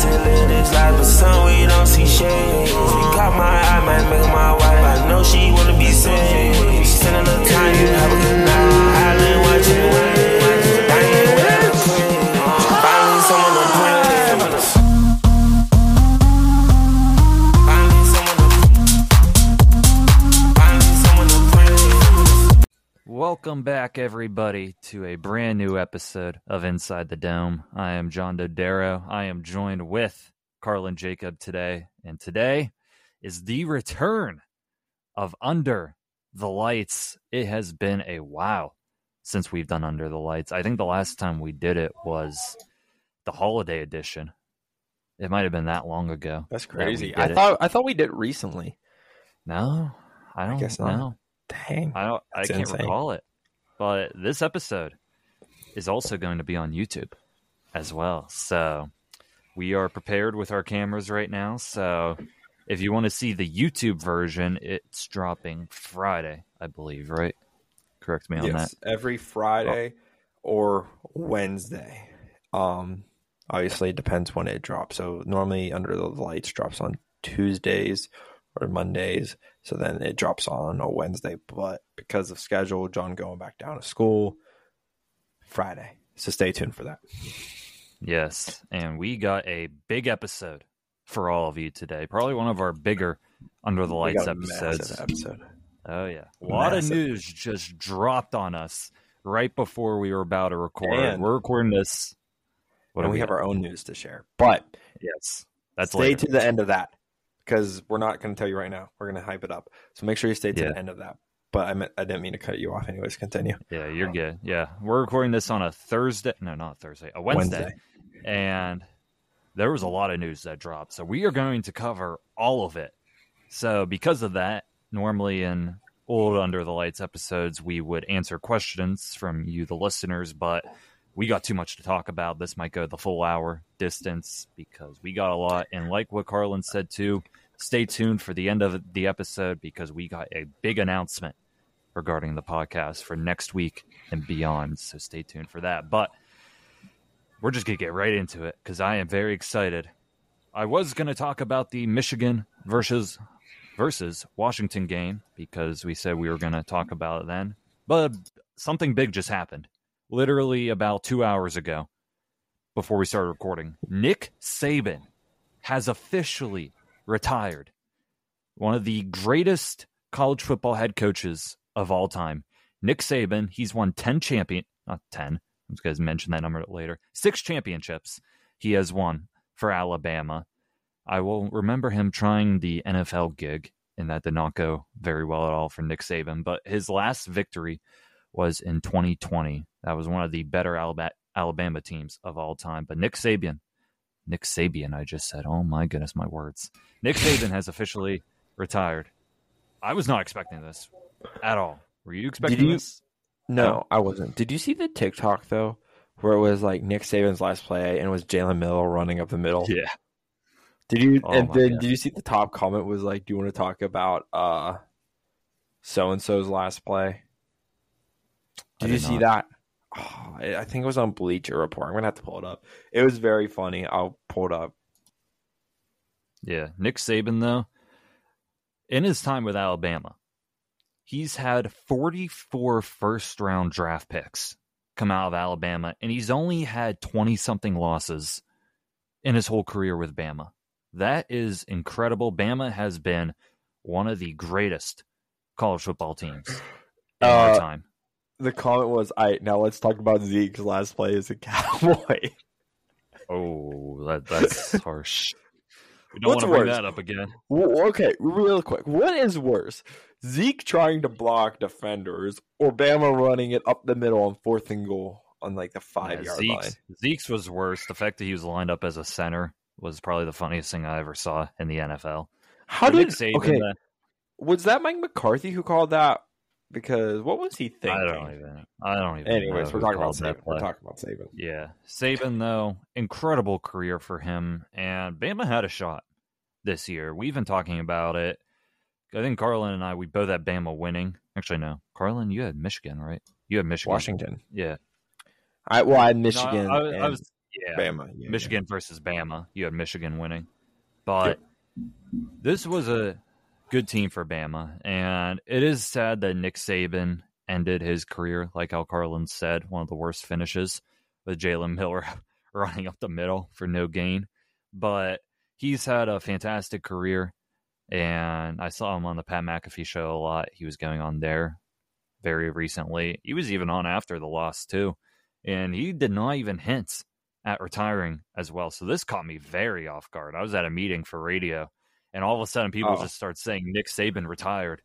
to live this life, but some we don't see shade. She caught my eye, might make my wife. I know she Welcome back, everybody, to a brand new episode of Inside the Dome. I am John Dodaro. I am joined with Carlin Jacob today, and today is the return of Under the Lights. It has been a while since we've done Under the Lights. I think the last time we did it was the holiday edition. It might have been that long ago. That's crazy. did I it. thought I thought we did it recently. No, I don't guess not. know. Dang. I don't. That's I can't insane. recall it. But this episode is also going to be on YouTube as well. So we are prepared with our cameras right now. So if you want to see the YouTube version, it's dropping Friday, I believe. Right? Correct me on that. every Friday or Wednesday. Um, obviously it depends when it drops. So normally Under the Lights drops on Tuesdays or Mondays. So then it drops on a Wednesday. But because of schedule, John going back down to school, Friday. So stay tuned for that. Yes, and we got a big episode for all of you today. Probably one of our bigger under the lights got a massive episodes. episode. Oh yeah, a lot Massive. of news just dropped on us right before we were about to record. And- we're recording this. What and do we have our own news to share. But yes. That's stay later. to the end of that because we're not going to tell you right now. We're going to hype it up. So make sure you stay to Yeah. the end of that. But I meant I didn't mean to cut you off. Anyways, continue. Yeah, you're um, good. Yeah, we're recording this on a Thursday. No, not Thursday. A Wednesday. Wednesday. And there was a lot of news that dropped, so we are going to cover all of it. So because of that, normally in old Under the Lights episodes, we would answer questions from you, the listeners, but we got too much to talk about. This might go the full hour distance because we got a lot. And like what Carlin said too, stay tuned for the end of the episode because we got a big announcement regarding the podcast for next week and beyond. So stay tuned for that. But we're just going to get right into it because I am very excited. I was going to talk about the Michigan versus versus Washington game because we said we were going to talk about it then. But something big just happened. Literally about 2 hours ago before we started recording. Nick Saban has officially retired. One of the greatest college football head coaches of all time. Nick Saban, he's won 10 champion, not 10. I was going to mention that number later. Six championships he has won for Alabama. I will remember him trying the NFL gig, and that did not go very well at all for Nick Saban. But his last victory was in 2020. That was one of the better Alabama teams of all time. But Nick Saban, Nick Sabian, I just said, oh my goodness, my words. Nick Saban has officially retired. I was not expecting this at all. Were you expecting you- this? No, I wasn't. Did you see the TikTok though, where it was like Nick Saban's last play and it was Jalen Milroe running up the middle? Yeah. Did you? Oh and then God. did you see the top comment was like, "Do you want to talk about uh so and so's last play?" I Did you did see that? Oh, I I think it was on Bleacher Report. I'm gonna have to pull it up. It was very funny. I'll pull it up. Yeah, Nick Saban though, in his time with Alabama, he's had 44 first round draft picks come out of Alabama and he's only had 20 something losses in his whole career with Bama. That is incredible. Bama has been one of the greatest college football teams in our Uh, time. The comment was, "I now let's talk about Zeke's last play as a Cowboy." Oh, that, that's harsh. We don't What's want to bring worse? that up again. Well, okay, real quick. What is worse, Zeke trying to block defenders or Bama running it up the middle on fourth and goal on like the five Yeah, yard Zeke's, line? Zeke's was worse. The fact that he was lined up as a center was probably the funniest thing I ever saw in the NFL. How did Saban, okay? that- Was that Mike McCarthy who called that? Because what was he thinking? I don't even. I don't even. Anyways, we're talking about Saban. We're talking about Saban. Yeah, Saban though, incredible career for him, and Bama had a shot this year. We've been talking about it. I think Carlin and I we both had Bama winning. Actually, no, Carlin, you had Michigan, right? You had Michigan. Washington. Yeah. I well, I had No, Michigan. I, I and- was Yeah, Bama. Yeah, Michigan versus Bama. You had Michigan winning, but this was a good team for Bama, and it is sad that Nick Saban ended his career like Al Carlin said, one of the worst finishes with Jalen Milroe running up the middle for no gain. But he's had a fantastic career, and I saw him on the Pat McAfee show a lot. He was going on there very recently. He was even on after the loss too, and he did not even hint at retiring as well. So this caught me very off guard. I was at a meeting for radio, and all of a sudden people Oh. just start saying Nick Saban retired.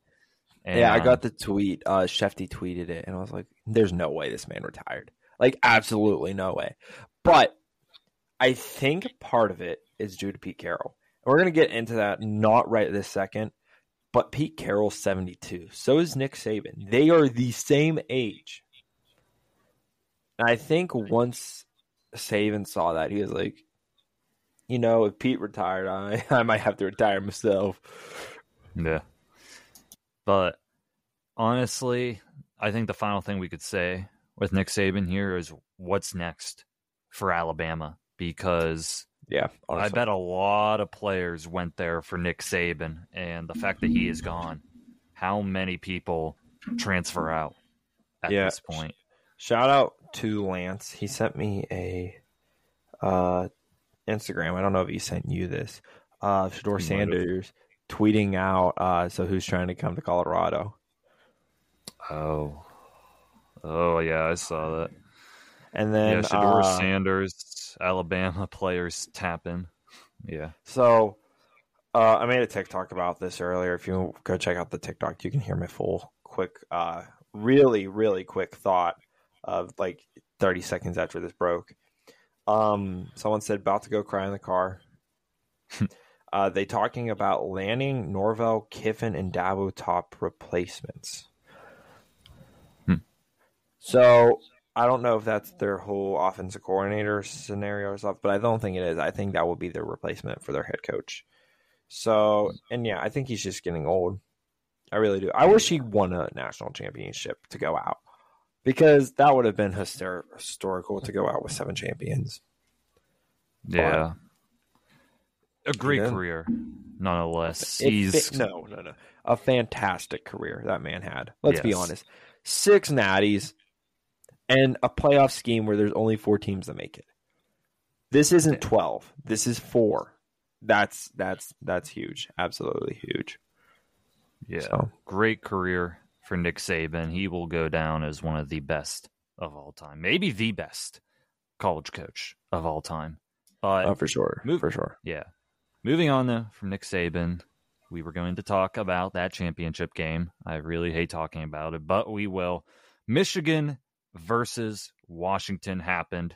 And, yeah, I got the tweet. Uh, Schefty tweeted it, and I was like, "There's no way this man retired. Like, absolutely no way." But I think part of it is due to Pete Carroll. And we're gonna get into that not right this second. But Pete Carroll's 72. So is Nick Saban. They are the same age. And I think once Saban saw that, he was like, you know, if Pete retired, I, I might have to retire myself. Yeah. But honestly, I think the final thing we could say with Nick Saban here is what's next for Alabama because Yeah. I bet a lot of players went there for Nick Saban and the fact that he is gone. How many people transfer out at Yeah. this point? Shout out to Lance. He sent me a uh, Instagram. I don't know if he sent you this. Uh, Shedeur He might have. Sanders tweeting out. Uh, so who's trying to come to Colorado? Oh. Oh yeah, I saw that. And then yeah, Shedeur uh, Sanders, Alabama players tapping. Yeah. So uh, I made a TikTok about this earlier. If you go check out the TikTok, you can hear my full, quick, uh, really, really quick thought of like 30 seconds after this broke. Um, someone said, about to go cry in the car. uh, they talking about Lanning, Norvell, Kiffin, and Dabo top replacements. Hmm. So I don't know if that's their whole offensive coordinator scenario or stuff, but I don't think it is. I think that will be their replacement for their head coach. So, and yeah, I think he's just getting old. I really do. I wish he won a national championship to go out because that would have been hyster- historical to go out with seven champions. Yeah. A great Yeah. career, nonetheless. It He's fit- no, no, no. A fantastic career that man had. Let's be honest. Six natties and a playoff scheme where there's only four teams that make it. This isn't 12. This is 4. That's that's that's huge. Absolutely huge. yeah, So, great career for Nick Saban. He will go down as one of the best of all time, maybe the best college coach of all time. But oh, for sure. Move- For sure. Yeah. Moving on though from Nick Saban, we were going to talk about that championship game. I really hate talking about it, but we will. Michigan versus Washington happened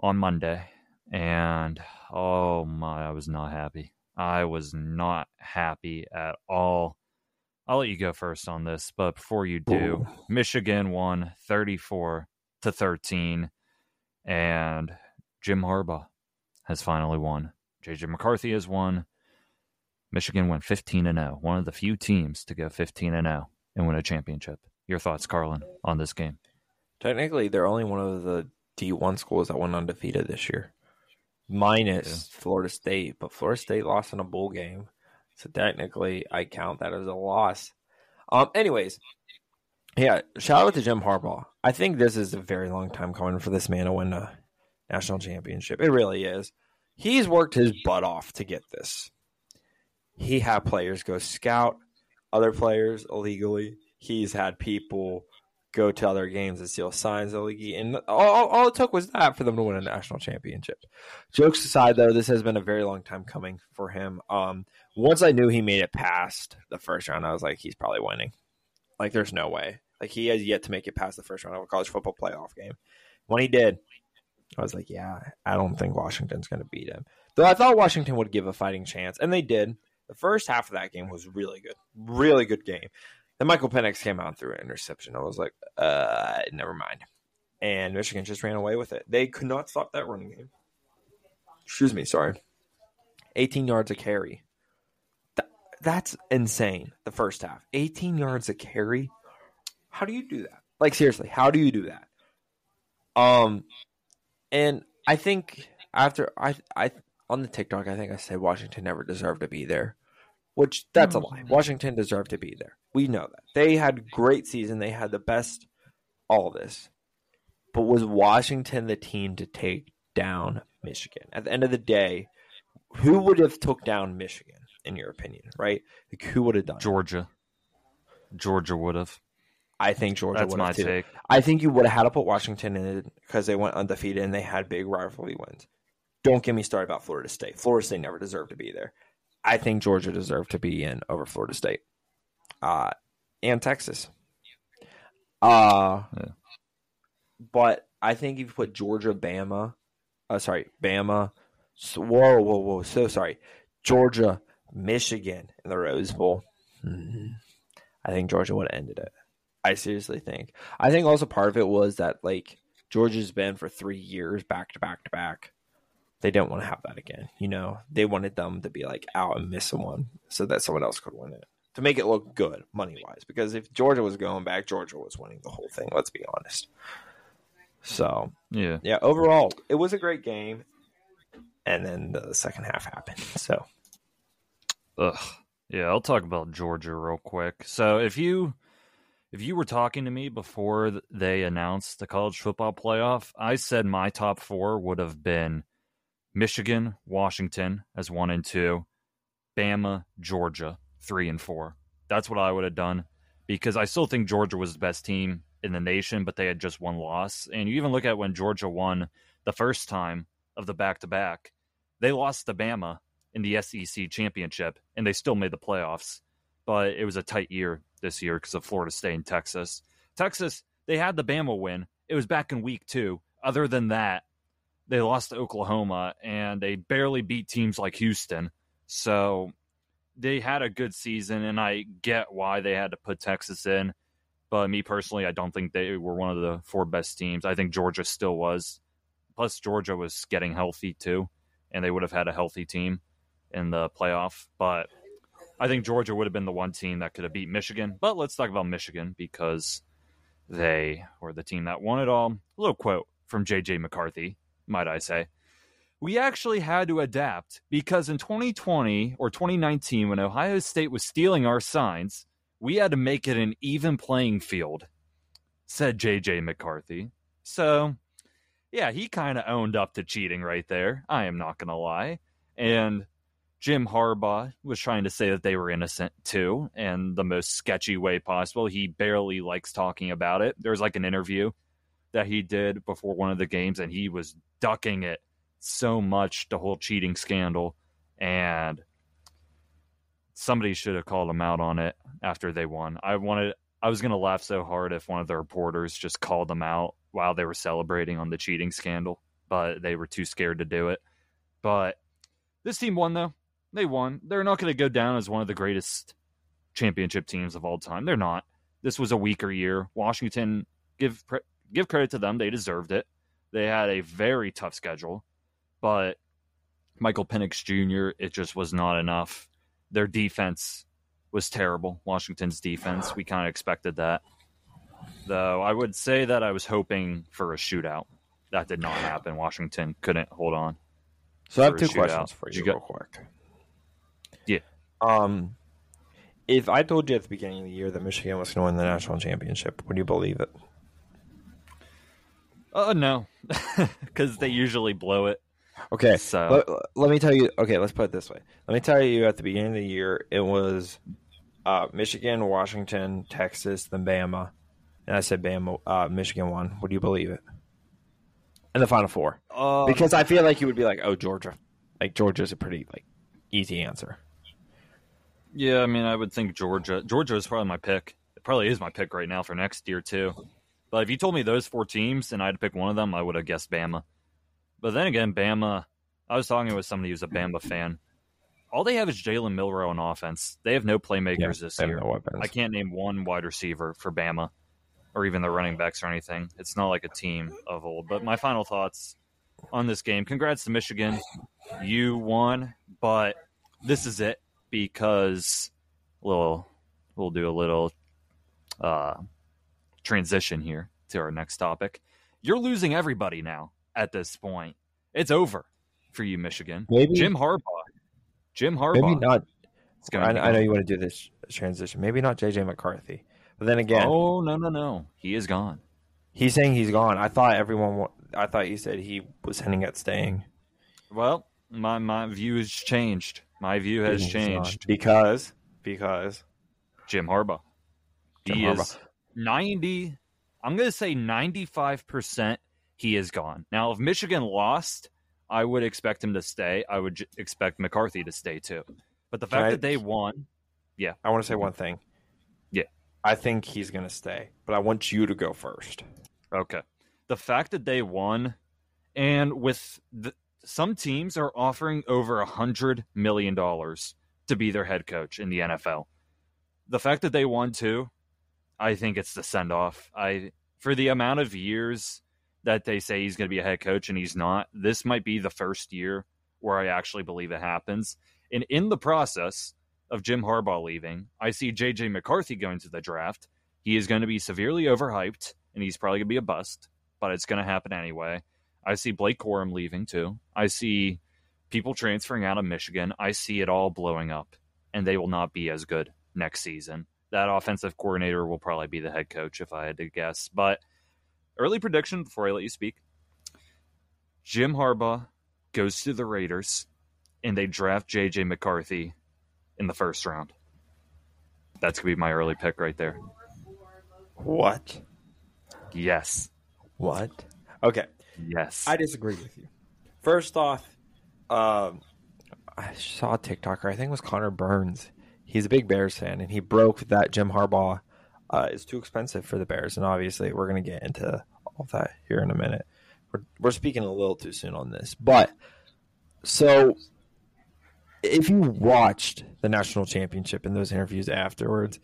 on Monday, and oh my, I was not happy. I was not happy at all. I'll let you go first on this, but before you do, Michigan won 34 to 13 and Jim Harbaugh has finally won. JJ McCarthy has won. Michigan went 15 and 0, one of the few teams to go 15 and 0 and win a championship. Your thoughts, Carlin, on this game? Technically, they're only one of the D1 schools that went undefeated this year, minus Florida State. But Florida State lost in a bowl game, so technically, I count that as a loss. Um. Anyways, yeah. Shout out to Jim Harbaugh. I think this is a very long time coming for this man to win a national championship. It really is. He's worked his butt off to get this. He had players go scout other players illegally. He's had people go to other games and steal signs illegally. And all, all it took was that for them to win a national championship. Jokes aside, though, this has been a very long time coming for him. Um, once I knew he made it past the first round, I was like, he's probably winning. Like, there's no way. Like, he has yet to make it past the first round of a college football playoff game. When he did, I was like, yeah, I don't think Washington's going to beat him. Though I thought Washington would give a fighting chance, and they did. The first half of that game was really good. Really good game. Then Michael Penix came out through an interception. I was like, uh, never mind. And Michigan just ran away with it. They could not stop that running game. Excuse me, sorry. 18 yards a carry. Th- that's insane. The first half. 18 yards a carry. How do you do that? Like seriously, how do you do that? Um and I think after I I on the TikTok, I think I said Washington never deserved to be there, which that's a oh, lie. Washington deserved to be there. We know that they had great season. They had the best, all of this, but was Washington the team to take down Michigan? At the end of the day, who would have took down Michigan in your opinion? Right? Like who would have done? it? Georgia. Georgia would have. I think Georgia That's would my have too. take. I think you would have had to put Washington in it because they went undefeated and they had big rivalry wins. Don't get me started about Florida State. Florida State never deserved to be there. I think Georgia deserved to be in over Florida State, uh, and Texas. Uh, Yeah. but I think if you put Georgia, Bama, uh, sorry, Bama, whoa, whoa, whoa, so sorry, Georgia, Michigan in the Rose Bowl. Mhm. I think Georgia would have ended it. I seriously think. I think also part of it was that like Georgia's been for three years back to back to back. They didn't want to have that again. You know, they wanted them to be like out and miss one so that someone else could win it to make it look good money wise. Because if Georgia was going back, Georgia was winning the whole thing. Let's be honest. So Yeah. yeah, overall, it was a great game. And then the second half happened. So Ugh. Yeah, I'll talk about Georgia real quick. So if you if you were talking to me before they announced the college football playoff, I said my top four would have been Michigan, Washington as one and two, Bama, Georgia three and four. That's what I would have done because I still think Georgia was the best team in the nation, but they had just one loss. And you even look at when Georgia won the first time of the back to back, they lost to Bama in the SEC championship, and they still made the playoffs. But it was a tight year this year because of Florida State and Texas. Texas, they had the Bama win. It was back in week two. Other than that, they lost to Oklahoma and they barely beat teams like Houston. So they had a good season, and I get why they had to put Texas in. But me personally, I don't think they were one of the four best teams. I think Georgia still was. Plus, Georgia was getting healthy too, and they would have had a healthy team in the playoff. But I think Georgia would have been the one team that could have beat Michigan. But let's talk about Michigan because they were the team that won it all. A little quote from JJ McCarthy, might I say. We actually had to adapt because in 2020 or 2019, when Ohio State was stealing our signs, we had to make it an even playing field, said JJ McCarthy. So, yeah, he kind of owned up to cheating right there. I am not going to lie. And Jim Harbaugh was trying to say that they were innocent too, and the most sketchy way possible. He barely likes talking about it. There was like an interview that he did before one of the games, and he was ducking it so much, the whole cheating scandal. And somebody should have called him out on it after they won. I wanted, I was going to laugh so hard if one of the reporters just called them out while they were celebrating on the cheating scandal, but they were too scared to do it. But this team won, though. They won. They're not going to go down as one of the greatest championship teams of all time. They're not. This was a weaker year. Washington, give give credit to them. They deserved it. They had a very tough schedule, but Michael Penix Jr. It just was not enough. Their defense was terrible. Washington's defense. We kind of expected that. Though I would say that I was hoping for a shootout. That did not happen. Washington couldn't hold on. So I have two questions for you, You got- real quick. Yeah. Um, if I told you at the beginning of the year that Michigan was going to win the national championship, would you believe it? Uh, no, because they usually blow it. Okay, So- let, let me tell you. Okay, let's put it this way. Let me tell you. At the beginning of the year, it was uh, Michigan, Washington, Texas, then Bama, and I said Bama, uh, Michigan won. Would you believe it? In the final four, Uh, because I feel like you would be like, "Oh, Georgia." Like Georgia's a pretty like easy answer. Yeah, I mean, I would think Georgia. Georgia is probably my pick. It probably is my pick right now for next year too. But if you told me those four teams and I had to pick one of them, I would have guessed Bama. But then again, Bama. I was talking with somebody who's a Bama fan. All they have is Jalen Milroe on offense. They have no playmakers this year. no. I can't name one wide receiver for Bama, or even the running backs or anything. It's not like a team of old. But my final thoughts on this game: Congrats to Michigan, you won, but this is it because little we'll do a little uh, transition here to our next topic. You're losing everybody now at this point. it's over for you, Michigan. Maybe Jim Harbaugh. Jim Harbaugh. maybe not. I, I know you want to do this transition. Maybe not JJ McCarthy, but then again, Oh no no no! He is gone. he's saying he's gone. I thought everyone. I thought you said he was hinting at staying. Well, my my view has changed. My view has He's gone. changed. because because Jim Harbaugh. Jim he Harbaugh. is ninety. I'm going to say ninety-five percent. He is gone. Now, if Michigan lost, I would expect him to stay. I would j- expect McCarthy to stay too. But the fact I- that they won, yeah. I want to say mm-hmm. one thing. Yeah. I think he's going to stay, but I want you to go first. Okay. The fact that they won, and with the, some teams are offering over a hundred million dollars to be their head coach in the NFL. The fact that they won too, I think it's the send off. I for the amount of years that they say he's going to be a head coach and he's not. This might be the first year where I actually believe it happens. And in the process of Jim Harbaugh leaving, I see JJ McCarthy going to the draft. He is going to be severely overhyped and he's probably going to be a bust, but it's going to happen anyway. I see Blake Corum leaving too. I see people transferring out of Michigan. I see it all blowing up, and they will not be as good next season. That offensive coordinator will probably be the head coach if I had to guess. But early prediction before I let you speak Jim Harbaugh goes to the Raiders, and they draft JJ McCarthy in the first round. That's going to be my early pick right there. What? Yes. What? Okay. Yes. I disagree with you. First off, um, I saw a TikToker. I think it was Connor Burns. He's a big Bears fan, and he broke that Jim Harbaugh uh, is too expensive for the Bears. And obviously, we're going to get into all that here in a minute. We're, we're speaking a little too soon on this, but so if you watched the national championship and those interviews afterwards,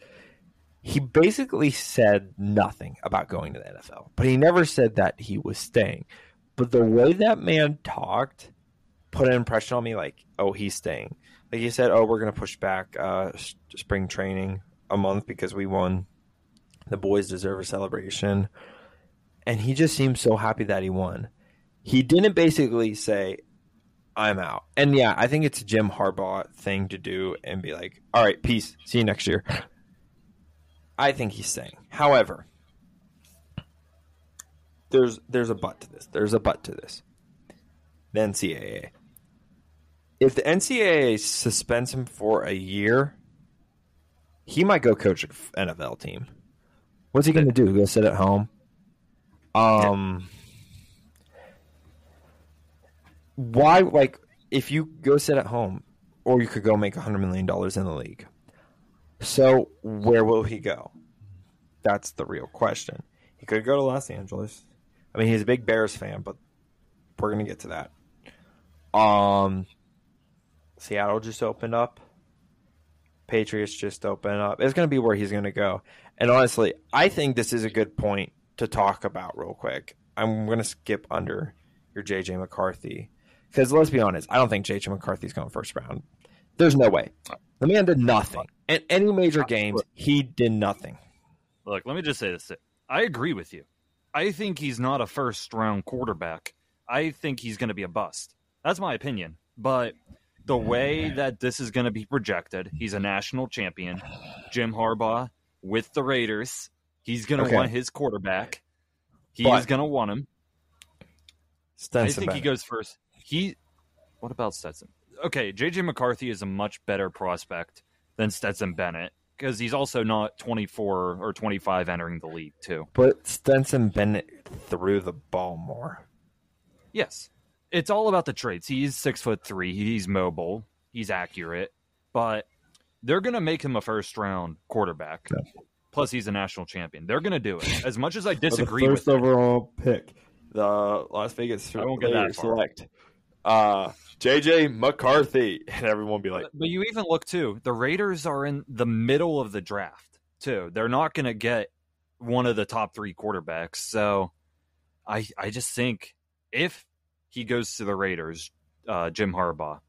he basically said nothing about going to the NFL, but he never said that he was staying. But the way that man talked put an impression on me like, oh, he's staying. Like he said, oh, we're going to push back uh, spring training a month because we won. The boys deserve a celebration. And he just seemed so happy that he won. He didn't basically say, I'm out. And yeah, I think it's a Jim Harbaugh thing to do and be like, all right, peace. See you next year. I think he's staying. However, there's there's a but to this. There's a but to this. The NCAA. If the NCAA suspends him for a year, he might go coach an NFL team. What's he going to do? Go sit at home? Um, why? Like, if you go sit at home, or you could go make a hundred million dollars in the league. So where will he go? That's the real question. He could go to Los Angeles. I mean, he's a big Bears fan, but we're gonna get to that. Um, Seattle just opened up. Patriots just opened up. It's gonna be where he's gonna go. And honestly, I think this is a good point to talk about real quick. I'm gonna skip under your JJ McCarthy because let's be honest, I don't think JJ McCarthy's going first round. There's no way. The man did nothing. In any major games, he did nothing. Look, let me just say this. I agree with you. I think he's not a first round quarterback. I think he's going to be a bust. That's my opinion. But the way that this is going to be projected, he's a national champion. Jim Harbaugh with the Raiders, he's going to Okay. want his quarterback. He But- is going to want him. Stetson I Stetson think he goes first. He. What about Stetson? Okay, JJ McCarthy is a much better prospect than Stetson Bennett because he's also not 24 or 25 entering the league, too. But Stetson Bennett threw the ball more. Yes, it's all about the traits. He's six foot three. He's mobile. He's accurate, but they're gonna make him a first round quarterback. Plus, he's a national champion. They're gonna do it. As much as I disagree the with first it, overall pick, the Las Vegas I won't get that far. select uh, JJ McCarthy, and everyone will be like, but you even look too. The Raiders are in the middle of the draft too. They're not gonna get one of the top three quarterbacks. So, I I just think if he goes to the Raiders, uh, Jim Harbaugh,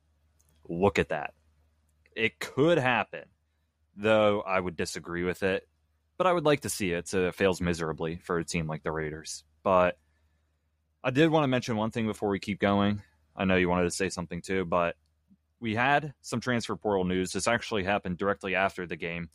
look at that. It could happen, though I would disagree with it. But I would like to see it. So it fails miserably for a team like the Raiders. But I did want to mention one thing before we keep going. I know you wanted to say something too, but we had some transfer portal news. This actually happened directly after the game.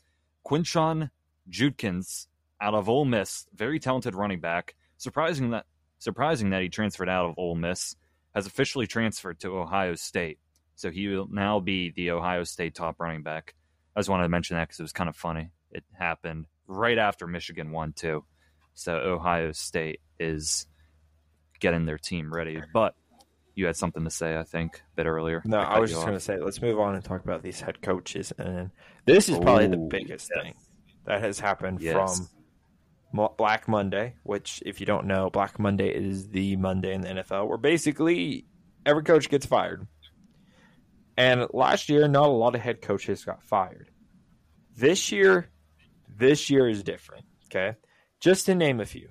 Quinshon Judkins out of Ole Miss, very talented running back. Surprising that surprising that he transferred out of Ole Miss, has officially transferred to Ohio State. So he will now be the Ohio State top running back. I just wanted to mention that because it was kind of funny. It happened right after Michigan won too. So Ohio State is getting their team ready. But you had something to say, I think, a bit earlier. No, cut I was just going to say, let's move on and talk about these head coaches. And this is probably the biggest yes. thing that has happened Yes. from Black Monday, which, if you don't know, Black Monday is the Monday in the NFL where basically every coach gets fired. And last year, not a lot of head coaches got fired. This year, this year is different. Okay, just to name a few: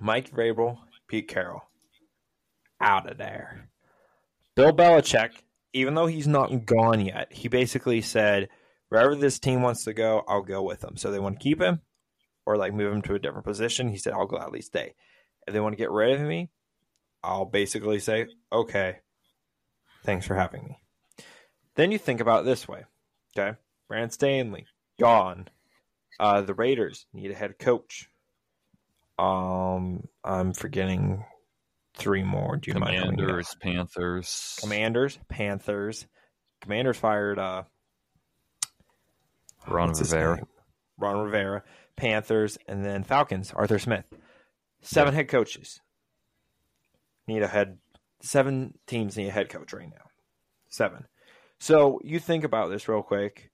Mike Vrabel, Pete Carroll, out of there. Bill Belichick, even though he's not gone yet, he basically said, wherever this team wants to go, I'll go with them. So they want to keep him or like move him to a different position. He said, I'll gladly stay. If they want to get rid of me, I'll basically say, okay, thanks for having me. Then you think about it this way, okay? Brandon Staley, gone. Uh, the Raiders need a head coach. Um, I'm forgetting three more. Do you mind helping me out? Commanders, Panthers. Commanders, Panthers. Commanders fired uh Ron Rivera. Ron Rivera. Panthers, and then Falcons, Arthur Smith. Seven head coaches. Need a head seven teams need a head coach right now. Seven. So you think about this real quick.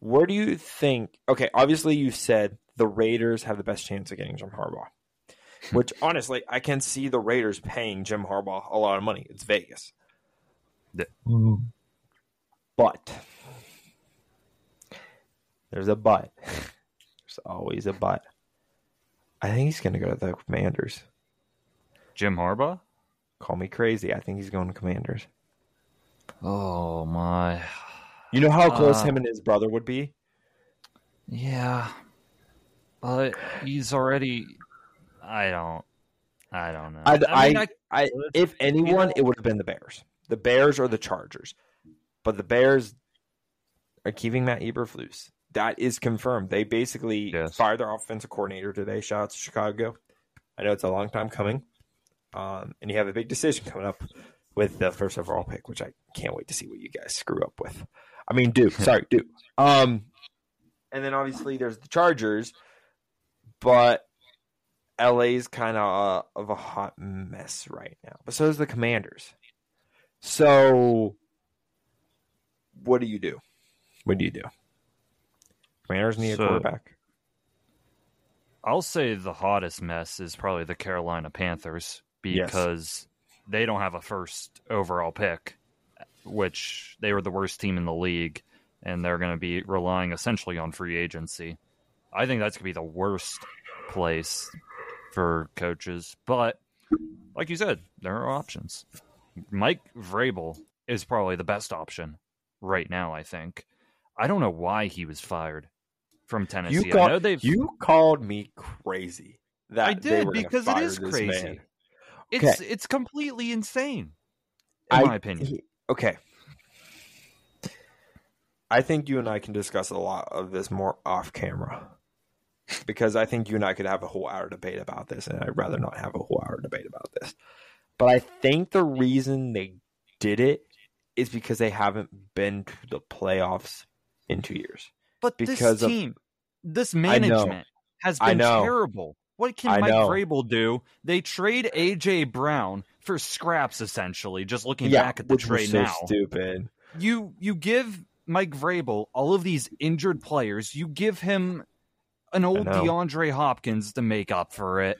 Where do you think okay, obviously you said the Raiders have the best chance of getting Jim Harbaugh. Which honestly, I can see the Raiders paying Jim Harbaugh a lot of money. It's Vegas. Yeah. But there's a but. There's always a but. I think he's going to go to the Commanders. Jim Harbaugh? Call me crazy. I think he's going to Commanders. Oh my. You know how close Uh, him and his brother would be? Yeah. But he's already I don't I don't know. I, I, mean, I, if anyone, it would have been the Bears. The Bears or the Chargers. But the Bears are keeping Matt Eberflus. That is confirmed. They basically Yes. fired their offensive coordinator today. Shout out to Chicago. I know it's a long time coming. Um, and you have a big decision coming up with the first overall pick, which I can't wait to see what you guys screw up with. I mean, Duke. sorry, Duke. Um, and then obviously there's the Chargers, but LA's kind of uh, of a hot mess right now. But so is the Commanders. So, what do you do? What do you do? Commanders need So- a quarterback. I'll say the hottest mess is probably the Carolina Panthers Yes. because they don't have a first overall pick, which they were the worst team in the league, and they're going to be relying essentially on free agency. I think that's going to be the worst place for coaches. But like you said, there are options. Mike Vrabel is probably the best option right now. I think. I don't know why he was fired from Tennessee. You, I call, know they've you called me crazy. That I did, because it is crazy. man. It's it's completely insane, in I- my opinion. he- okay. I think you and I can discuss a lot of this more off camera. Because I think you and I could have a whole hour debate about this, and I'd rather not have a whole hour debate about this. But I think the reason they did it is because they haven't been to the playoffs in two years. But because this of- team, this management has been terrible. What can I Mike know. Vrabel do? They trade AJ Brown for scraps, essentially. Just looking yeah, back at the trade so now, stupid. you you give Mike Vrabel all of these injured players. You give him an old. DeAndre Hopkins to make up for it.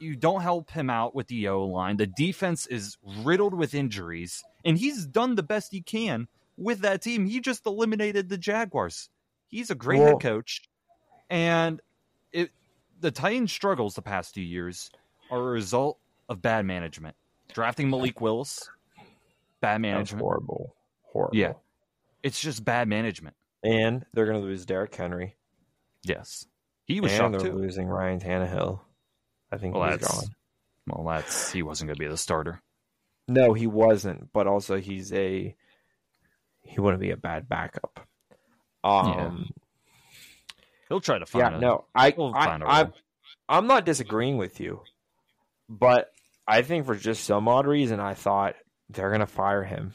You don't help him out with the O line. The defense is riddled with injuries, and he's done the best he can with that team. He just eliminated the Jaguars. He's a great Well- head coach, and it the Titans' struggles the past two years are a result of bad management. Drafting Malik Willis, bad management. horrible. Horrible. Yeah. It's just bad management. And they're going to lose Derrick Henry. Yes. He was and they're too. losing Ryan Tannehill. I think Well, he's that's gone. well, that's he wasn't going to be the starter. No, he wasn't. But also, he's a he wouldn't be a bad backup. Um, He'll try to find. yeah, a- no, I, I, I. I'm not disagreeing with you, but I think for just some odd reason, I thought they're gonna fire him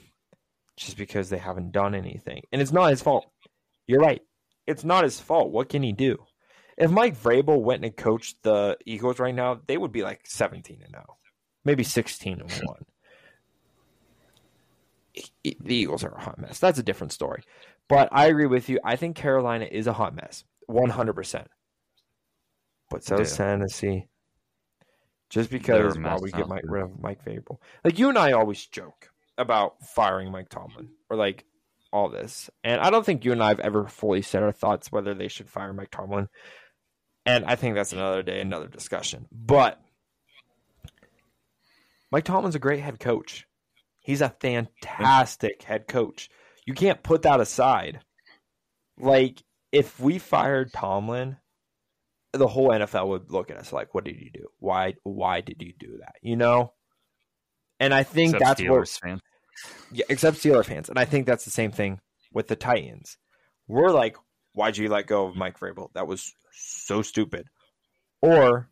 just because they haven't done anything, and it's not his fault. You're right, it's not his fault. What can he do? If Mike Vrabel went and coached the Eagles right now, they would be like 17 and 0, maybe 16 and one. E- The Eagles are a hot mess. That's a different story. But I agree with you. I think Carolina is a hot mess, 100%. But so is. Tennessee. Just They're because while we get Mike, rid of Mike Vrabel. Like you and I always joke about firing Mike Tomlin or like all this. And I don't think you and I have ever fully said our thoughts whether they should fire Mike Tomlin. And I think that's another day, another discussion. But Mike Tomlin's a great head coach. He's a fantastic head coach. You can't put that aside. Like, if we fired Tomlin, the whole NFL would look at us like, "What did you do? Why? Why did you do that?" You know. And I think Except that's what Steelers fan. yeah, except Steeler fans. And I think that's the same thing with the Titans. We're like, why'd you let go of Mike Vrabel? That was so stupid. Or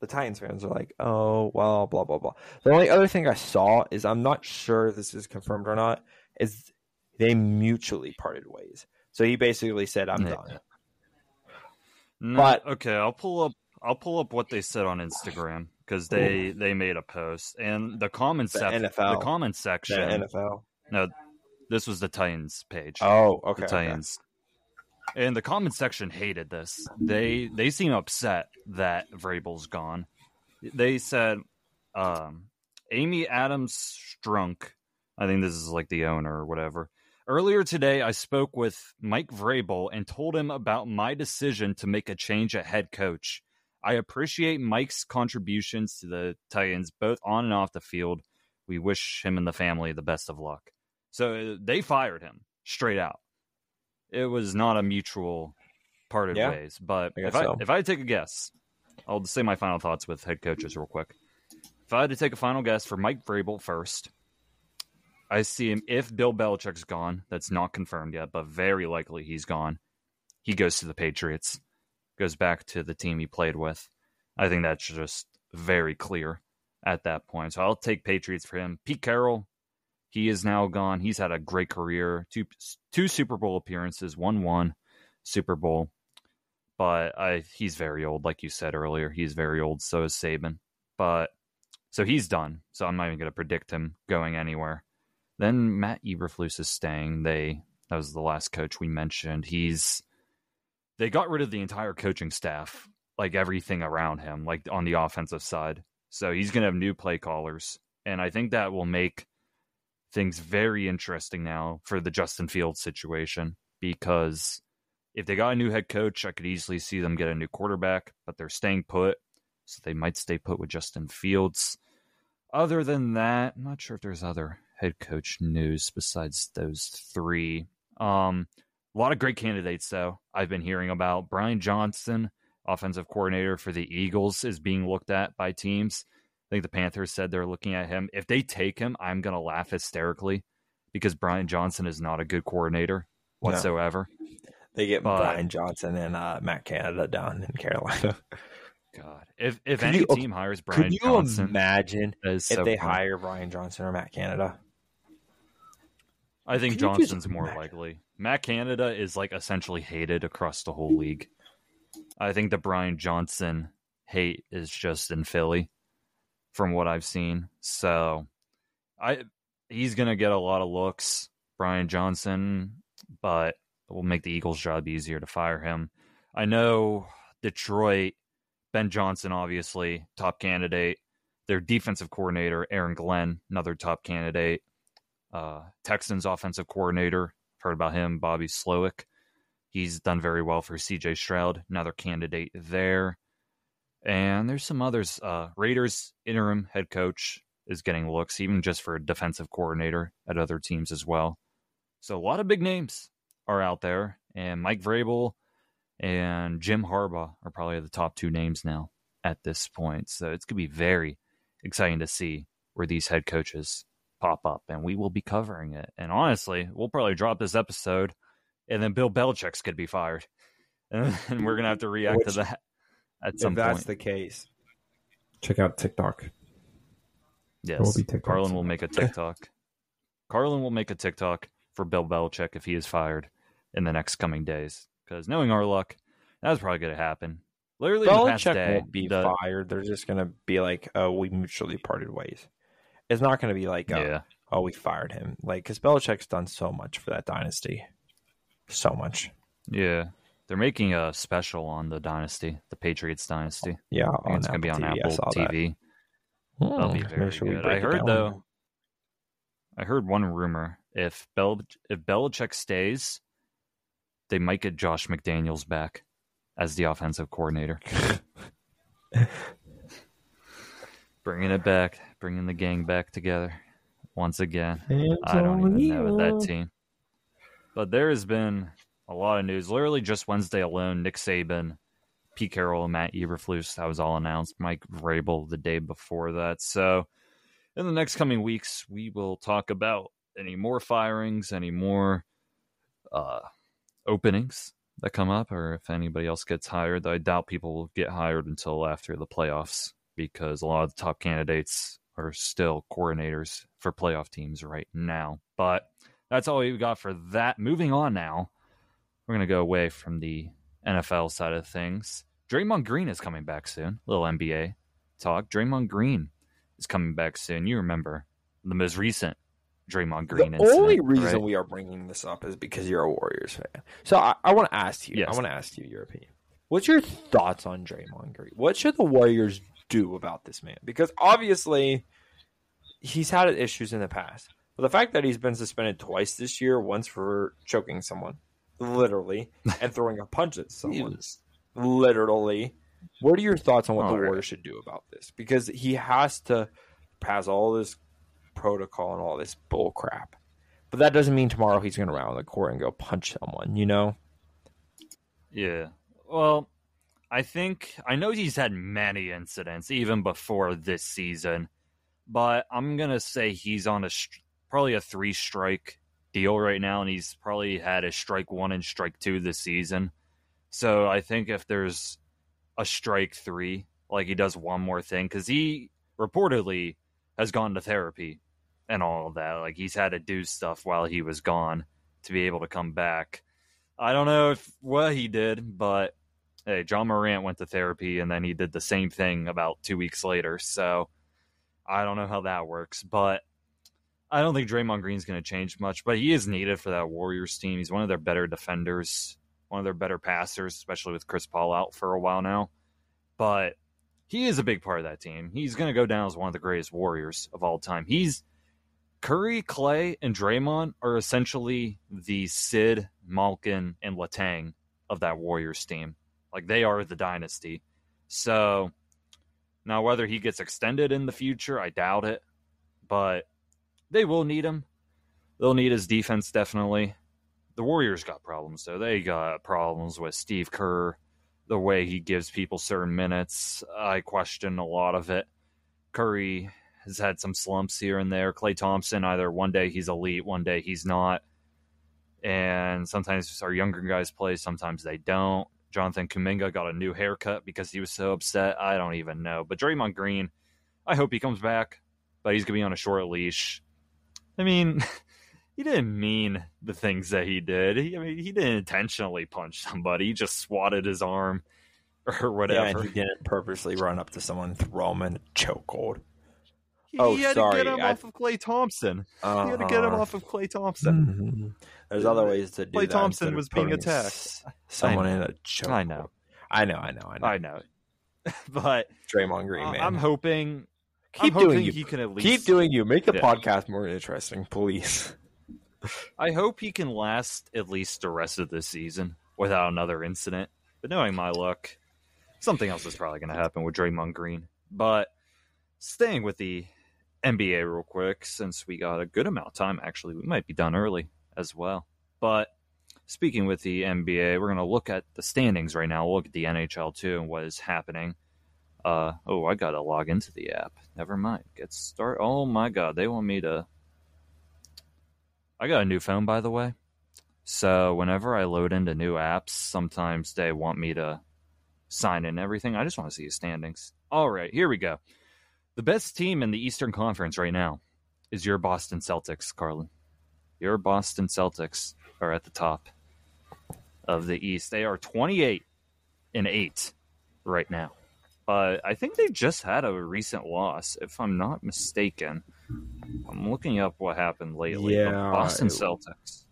the Titans fans are like, oh, well, blah, blah, blah. The only other thing I saw is I'm not sure this is confirmed or not, is they mutually parted ways. So he basically said, I'm Yeah. done. No, But- okay, I'll pull up. I'll pull up what they said on Instagram because they they made a post and the comment The section. NFL. The comment The section. NFL. No, this was the Titans page. Oh, the okay. okay. Titans. And the comment section hated this. They they seem upset that Vrabel's gone. They said, um, Amy Adams Strunk, I think this is like the owner or whatever. Earlier today, I spoke with Mike Vrabel and told him about my decision to make a change at head coach. I appreciate Mike's contributions to the Titans, both on and off the field. We wish him and the family the best of luck. So uh, they fired him straight out. It was not a mutual parted Yeah, ways. But I if I so. if I take a guess, I'll say my final thoughts with head coaches real quick. If I had to take a final guess for Mike Vrabel first, I see him if Bill Belichick's gone. That's not confirmed yet, but very likely he's gone. He goes to the Patriots, goes back to the team he played with. I think that's just very clear at that point. So I'll take Patriots for him. Pete Carroll, he is now gone. He's had a great career. Two two Super Bowl appearances, one one Super Bowl. But I he's very old, like you said earlier. He's very old. So is Saban. But so he's done. So I'm not even going to predict him going anywhere. Then Matt Eberflus is staying. They that was the last coach we mentioned. He's they got rid of the entire coaching staff, like everything around him, like on the offensive side. So he's going to have new play callers, and I think that will make things very interesting now for the Justin Fields situation because if they got a new head coach, I could easily see them get a new quarterback, but they're staying put, so they might stay put with Justin Fields. Other than that, I'm not sure if there's other head coach news besides those three. Um, a lot of great candidates, though. I've been hearing about Brian Johnson, offensive coordinator for the Eagles, is being looked at by teams. I think the Panthers said they're looking at him. If they take him, I'm going to laugh hysterically because Brian Johnson is not a good coordinator No. whatsoever. They get But- Brian Johnson and uh, Matt Canada down in Carolina. God, if if Could any you- team hires Brian Could you Johnson, imagine if so they hire Brian Johnson or Matt Canada? I think Johnson's more imagine? likely. Matt Canada is like essentially hated across the whole league. I think the Brian Johnson hate is just in Philly, from what I've seen. So, I he's gonna get a lot of looks, Brian Johnson, but it will make the Eagles' job easier to fire him. I know Detroit, Ben Johnson, obviously top candidate. Their defensive coordinator, Aaron Glenn, another top candidate uh, Texans offensive coordinator. Heard about him, Bobby Slowik. He's done very well for CJ Stroud, another candidate there. And there's some others. Uh, Raiders interim head coach is getting looks, even just for a defensive coordinator at other teams as well. So a lot of big names are out there, and Mike Vrabel and Jim Harbaugh are probably the top two names now at this point. So it's gonna be very exciting to see where these head coaches pop up, and we will be covering it. And honestly, we'll probably drop this episode, and then Bill Belichick's could be fired, and we're gonna have to react Which- to that at some if that's point. the case, check out TikTok. yes, will be TikToks. Carlin will make a TikTok. Carlin will make a TikTok for Bill Belichick if he is fired in the next coming days. Because knowing our luck, that's probably going to happen. Literally, the past Belichick day, won't be the- fired. They're just gonna be like, "Oh, we mutually parted ways." It's not gonna be like, oh, Yeah, "Oh, we fired him." Like, because Belichick's done so much for that dynasty, so much. yeah. They're making a special on the dynasty, the Patriots dynasty. Yeah, it's going to be on TV. Apple saw that. TV. That'll be Hmm, very sure good. I heard though. I heard one rumor: if Bel if Belichick stays, they might get Josh McDaniels back as the offensive coordinator, bringing it back, bringing the gang back together once again. I don't even know that team. But there has been a lot of news. Literally just Wednesday alone, Nick Saban, Pete Carroll, and Matt Eberflus, that was all announced. Mike Vrabel the day before that. So in the next coming weeks, we will talk about any more firings, any more uh, openings that come up, or if anybody else gets hired. I doubt people will get hired until after the playoffs because a lot of the top candidates are still coordinators for playoff teams right now. But that's all we've got for that. Moving on now, we're going to go away from the NFL side of things. Draymond Green is coming back soon. Little NBA talk. Draymond Green is coming back soon. You remember the most recent Draymond Green the incident, only reason right? we are bringing this up is because you're a Warriors fan. So I, I want to ask you. Yes. I want to ask you your opinion. What's your thoughts on Draymond Green? What should the Warriors do about this man? Because obviously, he's had issues in the past. But the fact that he's been suspended twice this year, once for choking someone, literally, and throwing a punch at someone, literally. What are your thoughts on what the. Warriors should do about this? Because he has to pass all this protocol and all this bull crap. But that doesn't mean tomorrow he's going to run on the court and go punch someone, you know? Yeah. Well, I think I know he's had many incidents even before this season, but I'm gonna say he's on a probably a three strike deal right now, and he's probably had a strike one and strike two this season. So I think if there's a strike three, like he does one more thing, because he reportedly has gone to therapy and all of that. Like he's had to do stuff while he was gone to be able to come back. I don't know if what he did, but hey, Ja Morant went to therapy and then he did the same thing about two weeks later. So I don't know how that works, but I don't think Draymond Green's going to change much. But he is needed for that Warriors team. He's one of their better defenders, one of their better passers, especially with Chris Paul out for a while now. But he is a big part of that team. He's going to go down as one of the greatest Warriors of all time. He's Curry, Klay, and Draymond are essentially the Sid, Malkin, and Letang of that Warriors team. Like they are the dynasty. So now whether he gets extended in the future, I doubt it. But they will need him. They'll need his defense definitely. The Warriors got problems though. They got problems with Steve Kerr, the way he gives people certain minutes. I question a lot of it. Curry has had some slumps here and there. Klay Thompson, either one day he's elite, one day he's not. And sometimes our younger guys play, sometimes they don't. Jonathan Kuminga got a new haircut because he was so upset. I don't even know. But Draymond Green, I hope he comes back, but he's going to be on a short leash. I mean, he didn't mean the things that he did. He, I mean, he didn't intentionally punch somebody. He just swatted his arm or Yeah, whatever. and he didn't purposely run up to someone and throw him in a chokehold. He, Oh, had sorry, to get him I- off of Klay Thompson. He had to get him Uh-huh. off of Klay Thompson. Mhm. There's other ways to do it. Klay that Thompson was being attacked. s- Someone in a chokehold. I know. I know. I know. I know. I know. but Draymond Green, man. I'm hoping. Keep I'm doing you. he can at least Keep doing you. Make the Yeah. podcast more interesting, please. I hope he can last at least the rest of this season without another incident. But knowing my luck, something else is probably going to happen with Draymond Green. But staying with the NBA real quick, since we got a good amount of time, actually, we might be done early as well. But speaking with the NBA, we're going to look at the standings right now. We'll look at the NHL too and what is happening. Uh, oh, I gotta log into the app. Never mind. Get start. Oh my god, they want me to. I got a new phone, by the way. So whenever I load into new apps, sometimes they want me to sign in everything. I just want to see the standings. All right, here we go. The best team in the Eastern Conference right now is your Boston Celtics, Carlin. Your Boston Celtics are at the top of the East. They are 28 and 8 right now. But I think they just had a recent loss, if I'm not mistaken. I'm looking up what happened lately. Yeah, Boston it- Celtics.